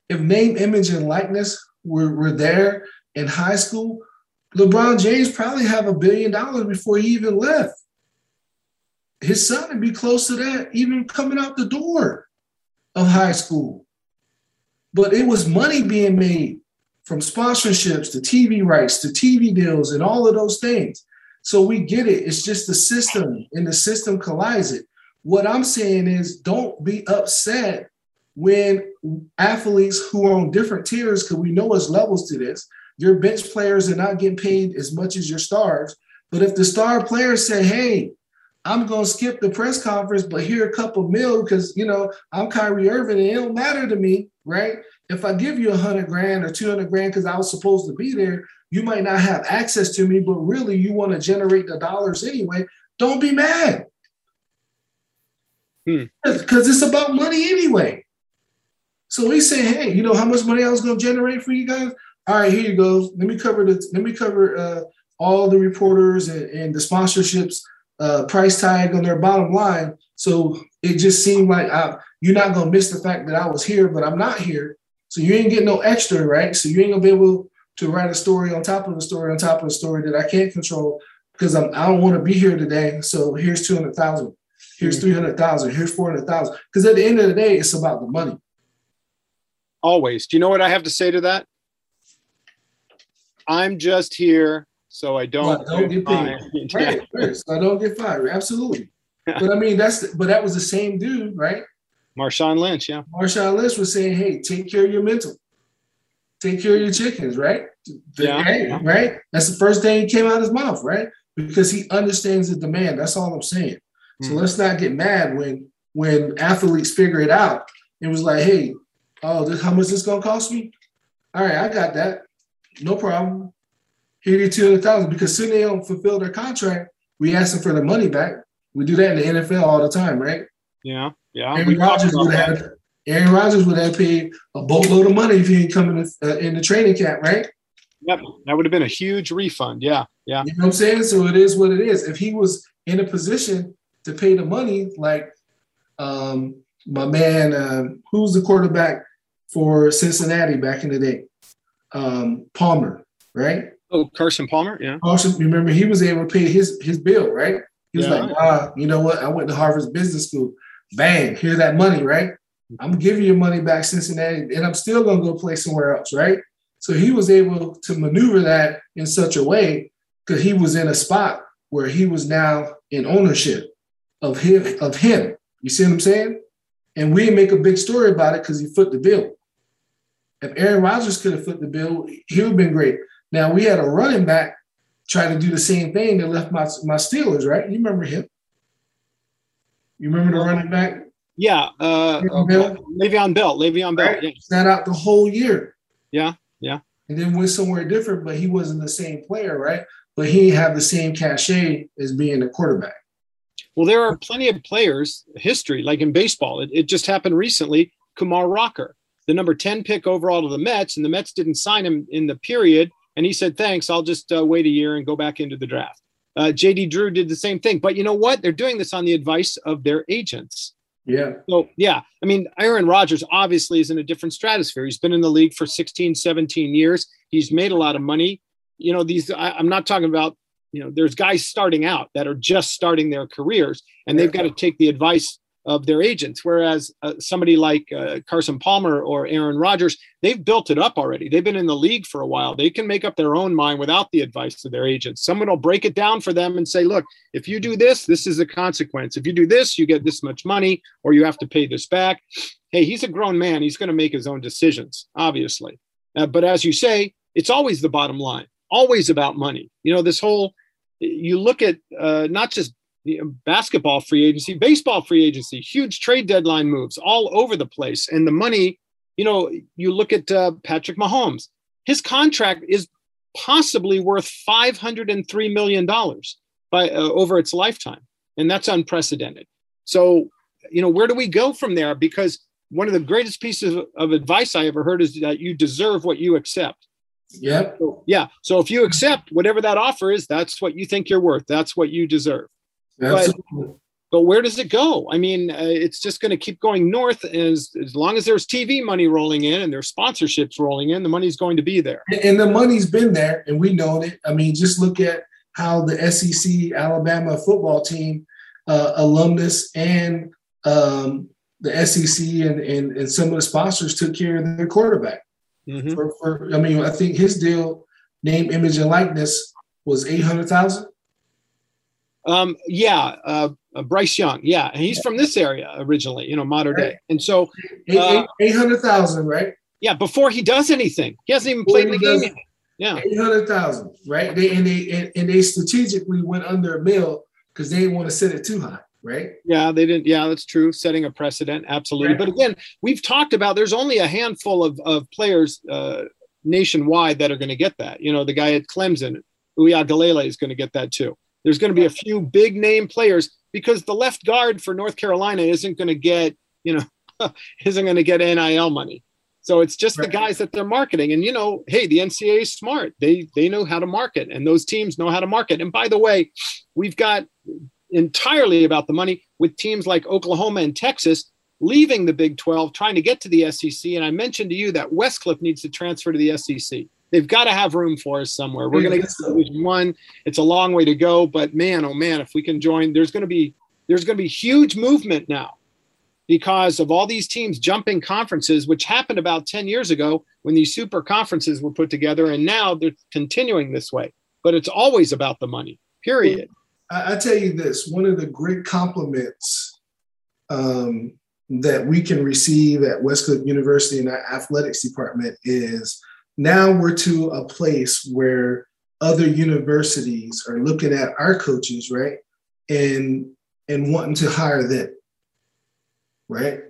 If name, image, and likeness were, were there in high school, LeBron James probably have a billion dollars before he even left. His son would be close to that, even coming out the door of high school. But it was money being made from sponsorships to TV rights to TV deals and all of those things. So we get it. It's just the system, and the system collides it. What I'm saying is, don't be upset when athletes who are on different tiers, because we know there's levels to this. Your bench players are not getting paid as much as your stars. But if the star players say, "Hey, I'm to skip the press conference, but here a couple mil because you know I'm Kyrie Irving and it don't matter to me, right? If I give you a hundred grand or two hundred grand because I was supposed to be there, you might not have access to me, but really you want to generate the dollars anyway. Don't be mad because hmm. it's about money anyway. So we say, hey, you know how much money I was going to generate for you guys? All right, here you go. Let me cover the. Let me cover uh, all the reporters and, and the sponsorships uh, price tag on their bottom line. So it just seemed like I, you're not going to miss the fact that I was here, but I'm not here. So you ain't getting no extra, right? So you ain't gonna be able to write a story on top of a story on top of a story that I can't control because I'm I don't want to be here today. So here's two hundred thousand, here's three hundred thousand, here's four hundred thousand. Because at the end of the day, it's about the money. Always. Do you know what I have to say to that? I'm just here so I don't, well, don't get paid. right, right. So I don't get fired. Absolutely. But I mean, that's but that was the same dude, right? Marshawn Lynch, yeah. Marshawn Lynch was saying, "Hey, take care of your mental, take care of your chickens, right? Yeah, hey, right. That's the first thing he came out of his mouth, right? Because he understands the demand. That's all I'm saying. Mm-hmm. So hmm. let's not get mad when when athletes figure it out. It was like, hey, oh, this, how much this gonna cost me? All right, I got that. No problem. Here you two hundred thousand because soon they don't fulfill their contract. We ask them for the money back. We do that in the NFL all the time, right? Yeah, yeah. Aaron Rodgers would have. Aaron Rodgers would have paid a boatload of money if he didn't come in the, uh, in the training camp, right? Yep, that would have been a huge refund. Yeah, yeah. You know what I'm saying? So it is what it is. If he was in a position to pay the money, like um, my man, uh, who's the quarterback for Cincinnati back in the day? Um, Palmer, right? Oh, Carson Palmer, yeah. Carson, remember he was able to pay his his bill, right? He was yeah. like, ah, you know what? I went to Harvard Business School. Bang, here's that money, right? I'm gonna you your money back, Cincinnati, and I'm still gonna go play somewhere else, right? So he was able to maneuver that in such a way because he was in a spot where he was now in ownership of him of him. You see what I'm saying? And we didn't make a big story about it because he foot the bill. If Aaron Rodgers could have foot the bill, he would have been great. Now we had a running back try to do the same thing that left my my Steelers, right? You remember him? You remember the running back? Yeah, uh, Le'Veon Bell. Le'Veon Bell. Le'Veon Bell. Right? Yeah. Sat out the whole year. Yeah, yeah. And then went somewhere different, but he wasn't the same player, right? But he have the same cachet as being a quarterback. Well, there are plenty of players, history, like in baseball. It, it just happened recently. Kumar Rocker, the number 10 pick overall to the Mets, and the Mets didn't sign him in the period and he said, thanks, I'll just uh, wait a year and go back into the draft. Uh, JD Drew did the same thing. But you know what? They're doing this on the advice of their agents. Yeah. So, yeah, I mean, Aaron Rodgers obviously is in a different stratosphere. He's been in the league for 16, 17 years. He's made a lot of money. You know, these, I, I'm not talking about, you know, there's guys starting out that are just starting their careers and they've got to take the advice of their agents. Whereas uh, somebody like uh, Carson Palmer or Aaron Rodgers, they've built it up already. They've been in the league for a while. They can make up their own mind without the advice of their agents. Someone will break it down for them and say, look, if you do this, this is a consequence. If you do this, you get this much money or you have to pay this back. Hey, he's a grown man. He's going to make his own decisions, obviously. Uh, but as you say, it's always the bottom line, always about money. You know, this whole, you look at uh, not just basketball free agency, baseball free agency, huge trade deadline moves all over the place. And the money, you know, you look at uh, Patrick Mahomes, his contract is possibly worth $503 million by uh, over its lifetime. And that's unprecedented. So, you know, where do we go from there? Because one of the greatest pieces of, of advice I ever heard is that you deserve what you accept. Yep. So, yeah. So if you accept whatever that offer is, that's what you think you're worth. That's what you deserve. But, but where does it go? I mean, uh, it's just going to keep going north. As, as long as there's TV money rolling in and there's sponsorships rolling in, the money's going to be there. And the money's been there, and we know it. I mean, just look at how the SEC Alabama football team, uh, alumnus, and um, the SEC and, and, and some of the sponsors took care of their quarterback. Mm-hmm. For, for, I mean, I think his deal, name, image, and likeness, was eight hundred thousand. Um, yeah, uh, uh, Bryce Young. Yeah, and he's from this area originally, you know, modern right. day. And so uh, eight hundred thousand, right? Yeah, before he does anything, he hasn't even played the game. Yet. Yeah, eight hundred thousand, right? They and they and, and, they strategically went under a mill because they didn't want to set it too high. Right. Yeah, they didn't. Yeah, that's true. Setting a precedent, absolutely. Right. But again, we've talked about there's only a handful of, of players uh, nationwide that are going to get that. You know, the guy at Clemson, Uiagalelei, is going to get that too. There's going to be a few big name players because the left guard for North Carolina isn't going to get, you know, isn't going to get NIL money. So it's just right. the guys that they're marketing. And you know, hey, the NCAA is smart. They they know how to market, and those teams know how to market. And by the way, we've got entirely about the money with teams like Oklahoma and Texas leaving the Big 12, trying to get to the SEC. And I mentioned to you that Westcliff needs to transfer to the SEC. They've got to have room for us somewhere. We're going to get to Division One. It's a long way to go, but man, oh man, if we can join, there's going to be there's going to be huge movement now because of all these teams jumping conferences, which happened about 10 years ago when these super conferences were put together, and now they're continuing this way. But it's always about the money. Period. I, I tell you this: one of the great compliments um, that we can receive at Westcliff University in our athletics department is now we're to a place where other universities are looking at our coaches, right? And and wanting to hire them. Right?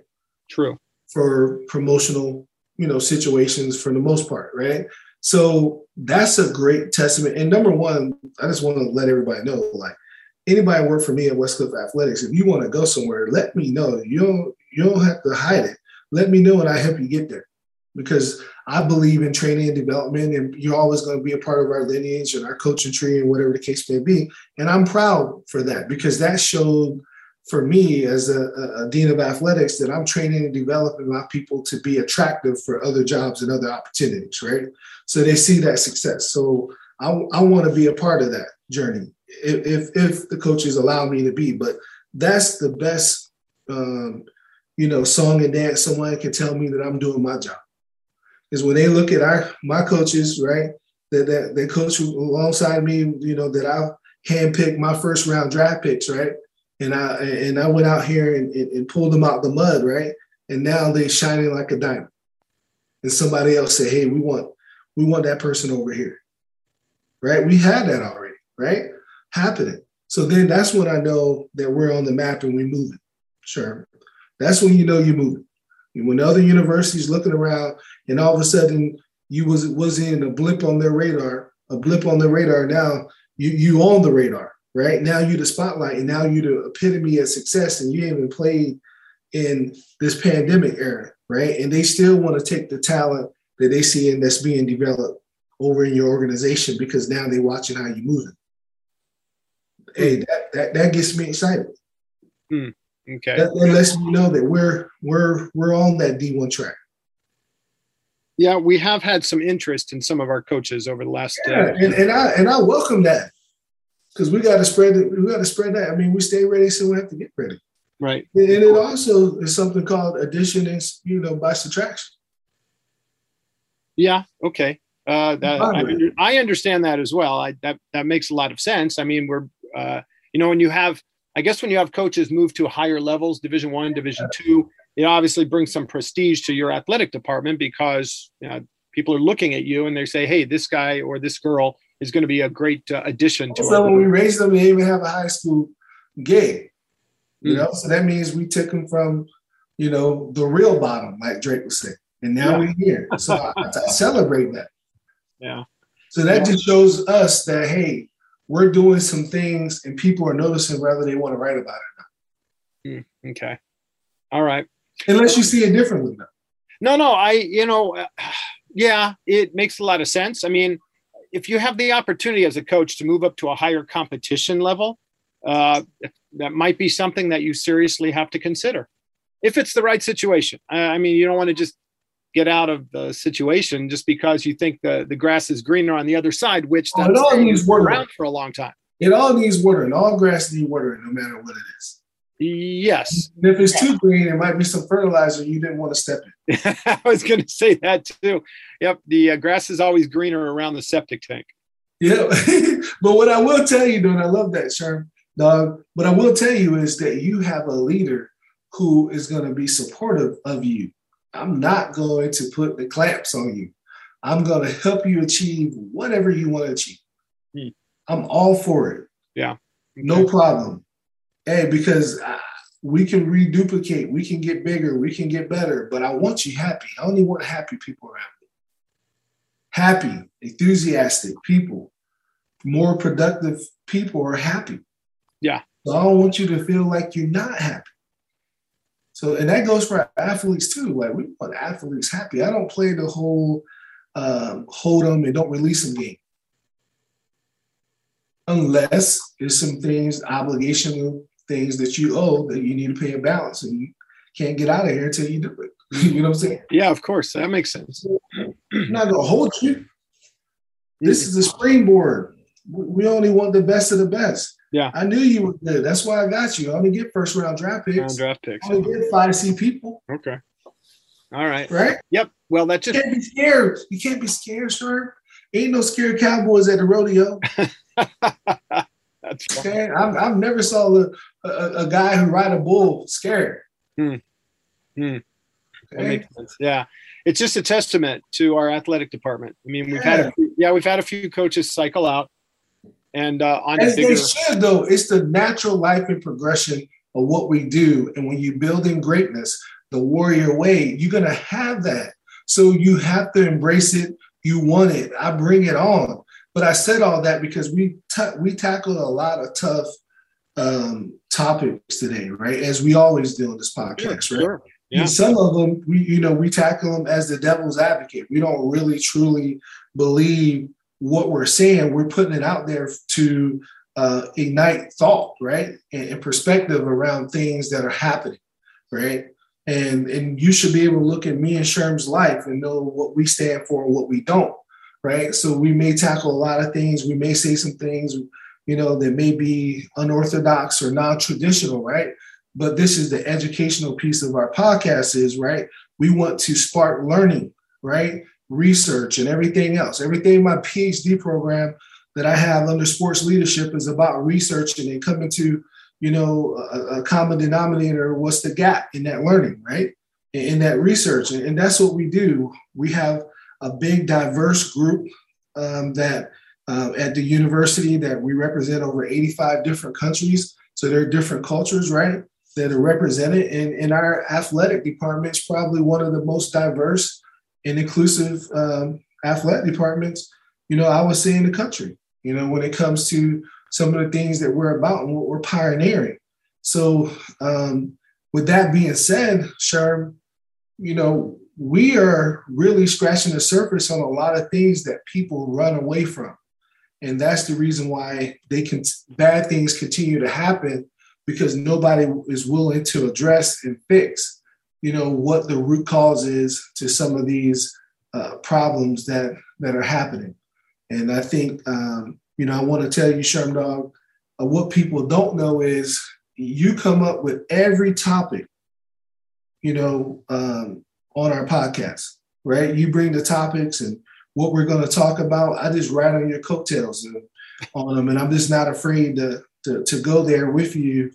True. For promotional, you know, situations for the most part, right? So that's a great testament. And number one, I just want to let everybody know, like anybody work for me at West Westcliff Athletics, if you want to go somewhere, let me know. You don't you don't have to hide it. Let me know and I help you get there. Because I believe in training and development, and you're always going to be a part of our lineage and our coaching tree and whatever the case may be. And I'm proud for that because that showed for me as a, a, dean of athletics that I'm training and developing my people to be attractive for other jobs and other opportunities, right? So they see that success. So I, I want to be a part of that journey if, if, if the coaches allow me to be. But that's the best um, you know, song and dance, someone can tell me that I'm doing my job. Is when they look at our my coaches, right? That that they coach alongside me, you know, that I handpicked my first round draft picks, right? And I and I went out here and, and, and pulled them out the mud, right? And now they're shining like a diamond. And somebody else said, hey, we want we want that person over here. Right? We had that already, right? Happening. So then that's when I know that we're on the map and we're moving. Sure. That's when you know you're moving. When other universities looking around and all of a sudden you was was in a blip on their radar, a blip on their radar. Now you you on the radar, right? Now you the spotlight, and now you the epitome of success, and you haven't played in this pandemic era, right? And they still want to take the talent that they see and that's being developed over in your organization because now they're watching how you're moving. Hey, that that, that gets me excited. Hmm. Okay. That, that lets me know that we're we're we're on that D1 track. Yeah, we have had some interest in some of our coaches over the last. Yeah, uh, and, and I and I welcome that because we got to spread it. We got to spread that. I mean, we stay ready, so we have to get ready. Right. And, and it also is something called addition and you know by subtraction. Yeah. Okay. Uh, that, I, I, understand that as well. I, that that makes a lot of sense. I mean, we're uh, you know when you have I guess when you have coaches move to higher levels, Division One, Division Two, it obviously brings some prestige to your athletic department because you know, people are looking at you and they say, "Hey, this guy or this girl is going to be a great uh, addition to." Our." So when we raised them, they even have a high school gig, you mm-hmm. know. So that means we took them from, you know, the real bottom, like Drake would say, and now yeah. we're here. So I, I, celebrate that. Yeah. So that yeah. just shows us that hey, we're doing some things and people are noticing whether they want to write about it or not. Mm, okay. All right. Unless you see it differently. No, no, I, you know, uh, yeah, it makes a lot of sense. I mean, if you have the opportunity as a coach to move up to a higher competition level, uh, that might be something that you seriously have to consider if it's the right situation. I mean, you don't want to just get out of the situation just because you think the, the grass is greener on the other side, which that's oh, it all needs water around for a long time. It all needs water, and all grass needs water, no matter what it is. Yes. And if it's too green, it might be some fertilizer you didn't want to step in. I was going to say that too. Yep, the uh, grass is always greener around the septic tank. Yeah, but what I will tell you, though, and I love that, Sherm, dog. What I will tell you is that you have a leader who is going to be supportive of you I'm not going to put the clamps on you. I'm going to help you achieve whatever you want to achieve. Hmm. I'm all for it. Yeah. Okay. No problem. Hey, because uh, we can reduplicate, we can get bigger, we can get better, but I want you happy. I only want happy people around me. Happy, enthusiastic people, more productive people are happy. Yeah. So I don't want you to feel like you're not happy. So, and that goes for athletes too. Like we want athletes happy. I don't play the whole um, hold them and don't release them game. Unless there's some things, obligational things that you owe that you need to pay a balance and you can't get out of here until you do it. you know what I'm saying? Yeah, of course. That makes sense. I'm not gonna hold you. Hmm. This is a springboard. We only want the best of the best. Yeah. I knew you were good. That's why I got you. I only get first round draft picks. Round draft picks. I only get five C people. Okay. All right. Right? Yep. Well, that You can't be scared. You can't be scared, sir. Ain't no scared cowboys at the rodeo. Okay, I've, I've never saw a, a, a guy who ride a bull scared. Hmm. Hmm. That Okay? makes sense. Yeah. It's just a testament to our athletic department. I mean, we've had a few, yeah, we've had a few coaches cycle out and uh, on As bigger. they should, though. It's the natural life and progression of what we do. And when you build in greatness, the warrior way, you're gonna have that. So you have to embrace it. You want it. I bring it on. But I said all that because we ta- we tackled a lot of tough um, topics today, right? As we always do on this Yeah, podcast, right? sure. Yeah. And some of them, we you know, we tackle them as the devil's advocate. We don't really truly believe what we're saying. We're putting it out there to uh, ignite thought, right, and, and perspective around things that are happening, right. And and you should be able to look at me and Sherm's life and know what we stand for and what we don't, right. So we may tackle a lot of things. We may say some things, you know, that may be unorthodox or non-traditional, right? But this is the educational piece of our podcast is right? We want to spark learning right? Research and everything else. Everything in my phd program that i have under sports leadership is about researching and coming to you know a, a common denominator what's the gap in that learning right? In, that research. And that's what we do. We have a big diverse group um, that uh, at the university that we represent over 85 different countries. So there are different cultures right that are represented. And, and our athletic department is probably one of the most diverse and inclusive um, athletic departments you know i would say in the country you know when it comes to some of the things that we're about and what we're pioneering. So um, with that being said sherm you know we are really scratching the surface on a lot of things that people run away from and that's the reason why they can bad things continue to happen because nobody is willing to address and fix, you know, what the root cause is to some of these uh, problems that that are happening. And I think, um, you know, I want to tell you, Sherm Dog, uh, what people don't know is you come up with every topic, you know, um, on our podcast, right? You bring the topics and what we're going to talk about. I just ride on your coattails and, on them, and I'm just not afraid to to, to go there with you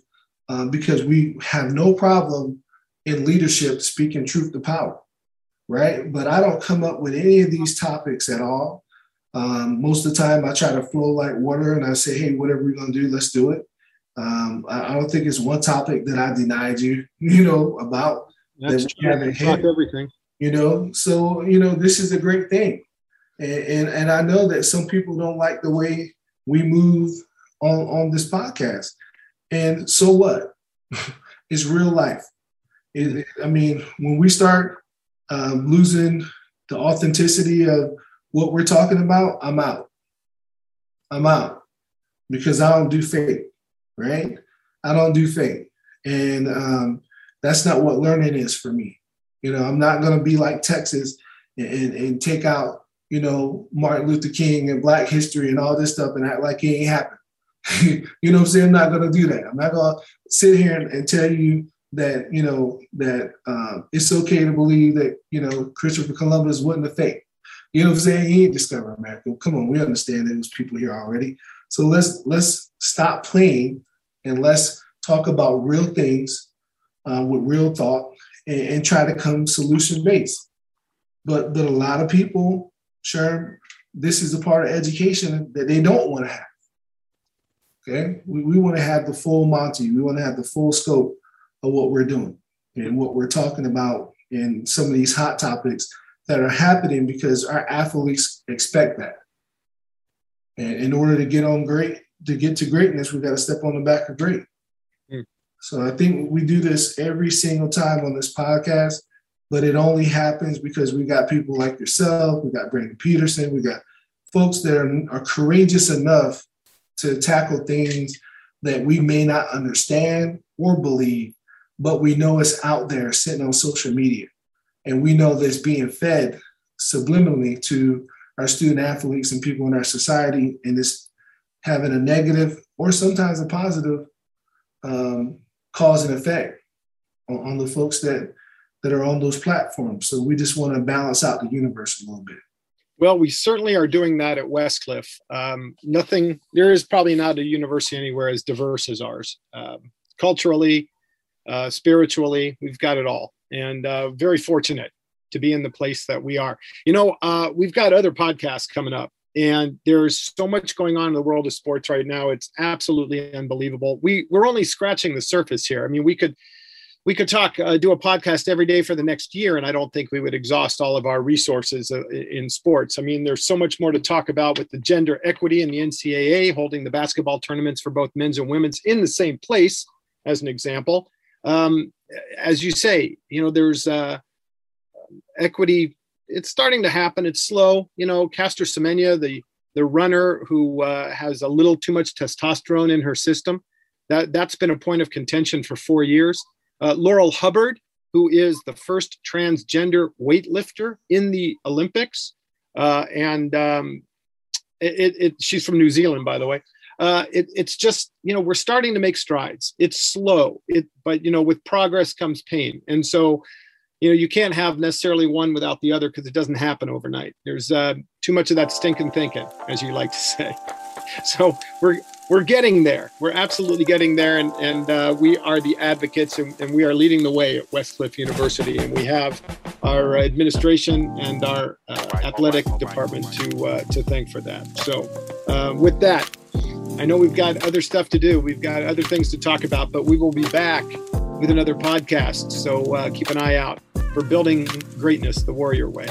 um, because we have no problem in leadership speaking truth to power, right? But I don't come up with any of these topics at all. Um, most of the time, I try to flow like water and I say, hey, whatever we're going to do, let's do it. Um, I, I don't think it's one topic that I denied you, you know, about That's that we haven't true. Hit. everything. you know? So you know this is a great thing. And, and and i know that some people don't like the way we move on on this podcast. And so what? It's real life. It, i mean when we start um, losing the authenticity of what we're talking about i'm out. I'm out. Because i don't do fake right? I don't do fake. And um, that's not what learning is for me you know, I'm not going to be like Texas and, and, and take out, you know, Martin Luther King and Black history and all this stuff and act like it ain't happened. you know what I'm saying? I'm not going to do that. I'm not going to sit here and, and tell you that, you know, that um, it's okay to believe that, you know, Christopher Columbus wasn't a fake. You know what I'm saying? He ain't discovered America. Come on, we understand that there's people here already. So let's let's stop playing and let's talk about real things uh, with real thought and, and try to come solution based. But but a lot of people, sure, this is a part of education that they don't want to have. Okay, we, we want to have the full Monty. We want to have the full scope of what we're doing and what we're talking about in some of these hot topics that are happening because our athletes expect that. And in order to get on great, to get to greatness, we've got to step on the back of great. So I think we do this every single time on this podcast, but it only happens because we got people like yourself, we got Brandon Peterson, we got folks that are, are courageous enough to tackle things that we may not understand or believe, but we know it's out there sitting on social media. And we know that's being fed subliminally to our student athletes and people in our society, and it's having a negative or sometimes a positive um, cause and effect on, on the folks that that are on those platforms. So we just want to balance out the universe a little bit. Well, we certainly are doing that at Westcliff. Um, nothing, there is probably not a university anywhere as diverse as ours. Um, culturally, uh, spiritually, we've got it all. And uh, very fortunate to be in the place that we are. You know, uh, we've got other podcasts coming up, and there's so much going on in the world of sports right now. It's absolutely unbelievable. We we're only scratching the surface here. I mean, we could we could talk uh, do a podcast every day for the next year and i don't think we would exhaust all of our resources uh, in sports i mean there's so much more to talk about with the gender equity and the ncaa holding the basketball tournaments for both men's and women's in the same place as an example um, as you say you know there's uh, equity it's starting to happen it's slow you know caster semenya the the runner who uh, has a little too much testosterone in her system that that's been a point of contention for four years uh, Laurel Hubbard, who is the first transgender weightlifter in the Olympics. Uh, and um, it, it, she's from New Zealand, by the way. Uh, it, it's just, you know, we're starting to make strides. It's slow, it, but, you know, with progress comes pain. And so, you know, you can't have necessarily one without the other because it doesn't happen overnight. There's uh, too much of that stinking thinking, as you like to say. So we're we're getting there. We're absolutely getting there, and and uh, we are the advocates, and, and, we are leading the way at Westcliff University, and we have our administration and our uh, athletic department to uh, to thank for that. So, uh, with that, I know we've got other stuff to do. We've got other things to talk about, but we will be back with another podcast. So uh, keep an eye out for building greatness the Warrior Way.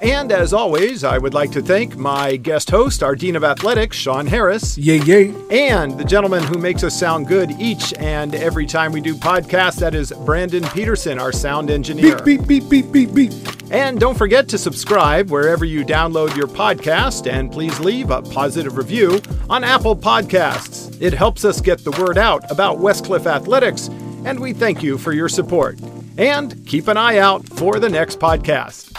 And as always, I would like to thank my guest host, our Dean of Athletics, Sean Harris. Yay, yay. And the gentleman who makes us sound good each and every time we do podcasts, that is Brandon Peterson, our sound engineer. Beep, beep, beep, beep, beep, beep. And don't forget to subscribe wherever you download your podcast, and please leave a positive review on Apple Podcasts. It helps us get the word out about Westcliff Athletics, and we thank you for your support. And keep an eye out for the next podcast.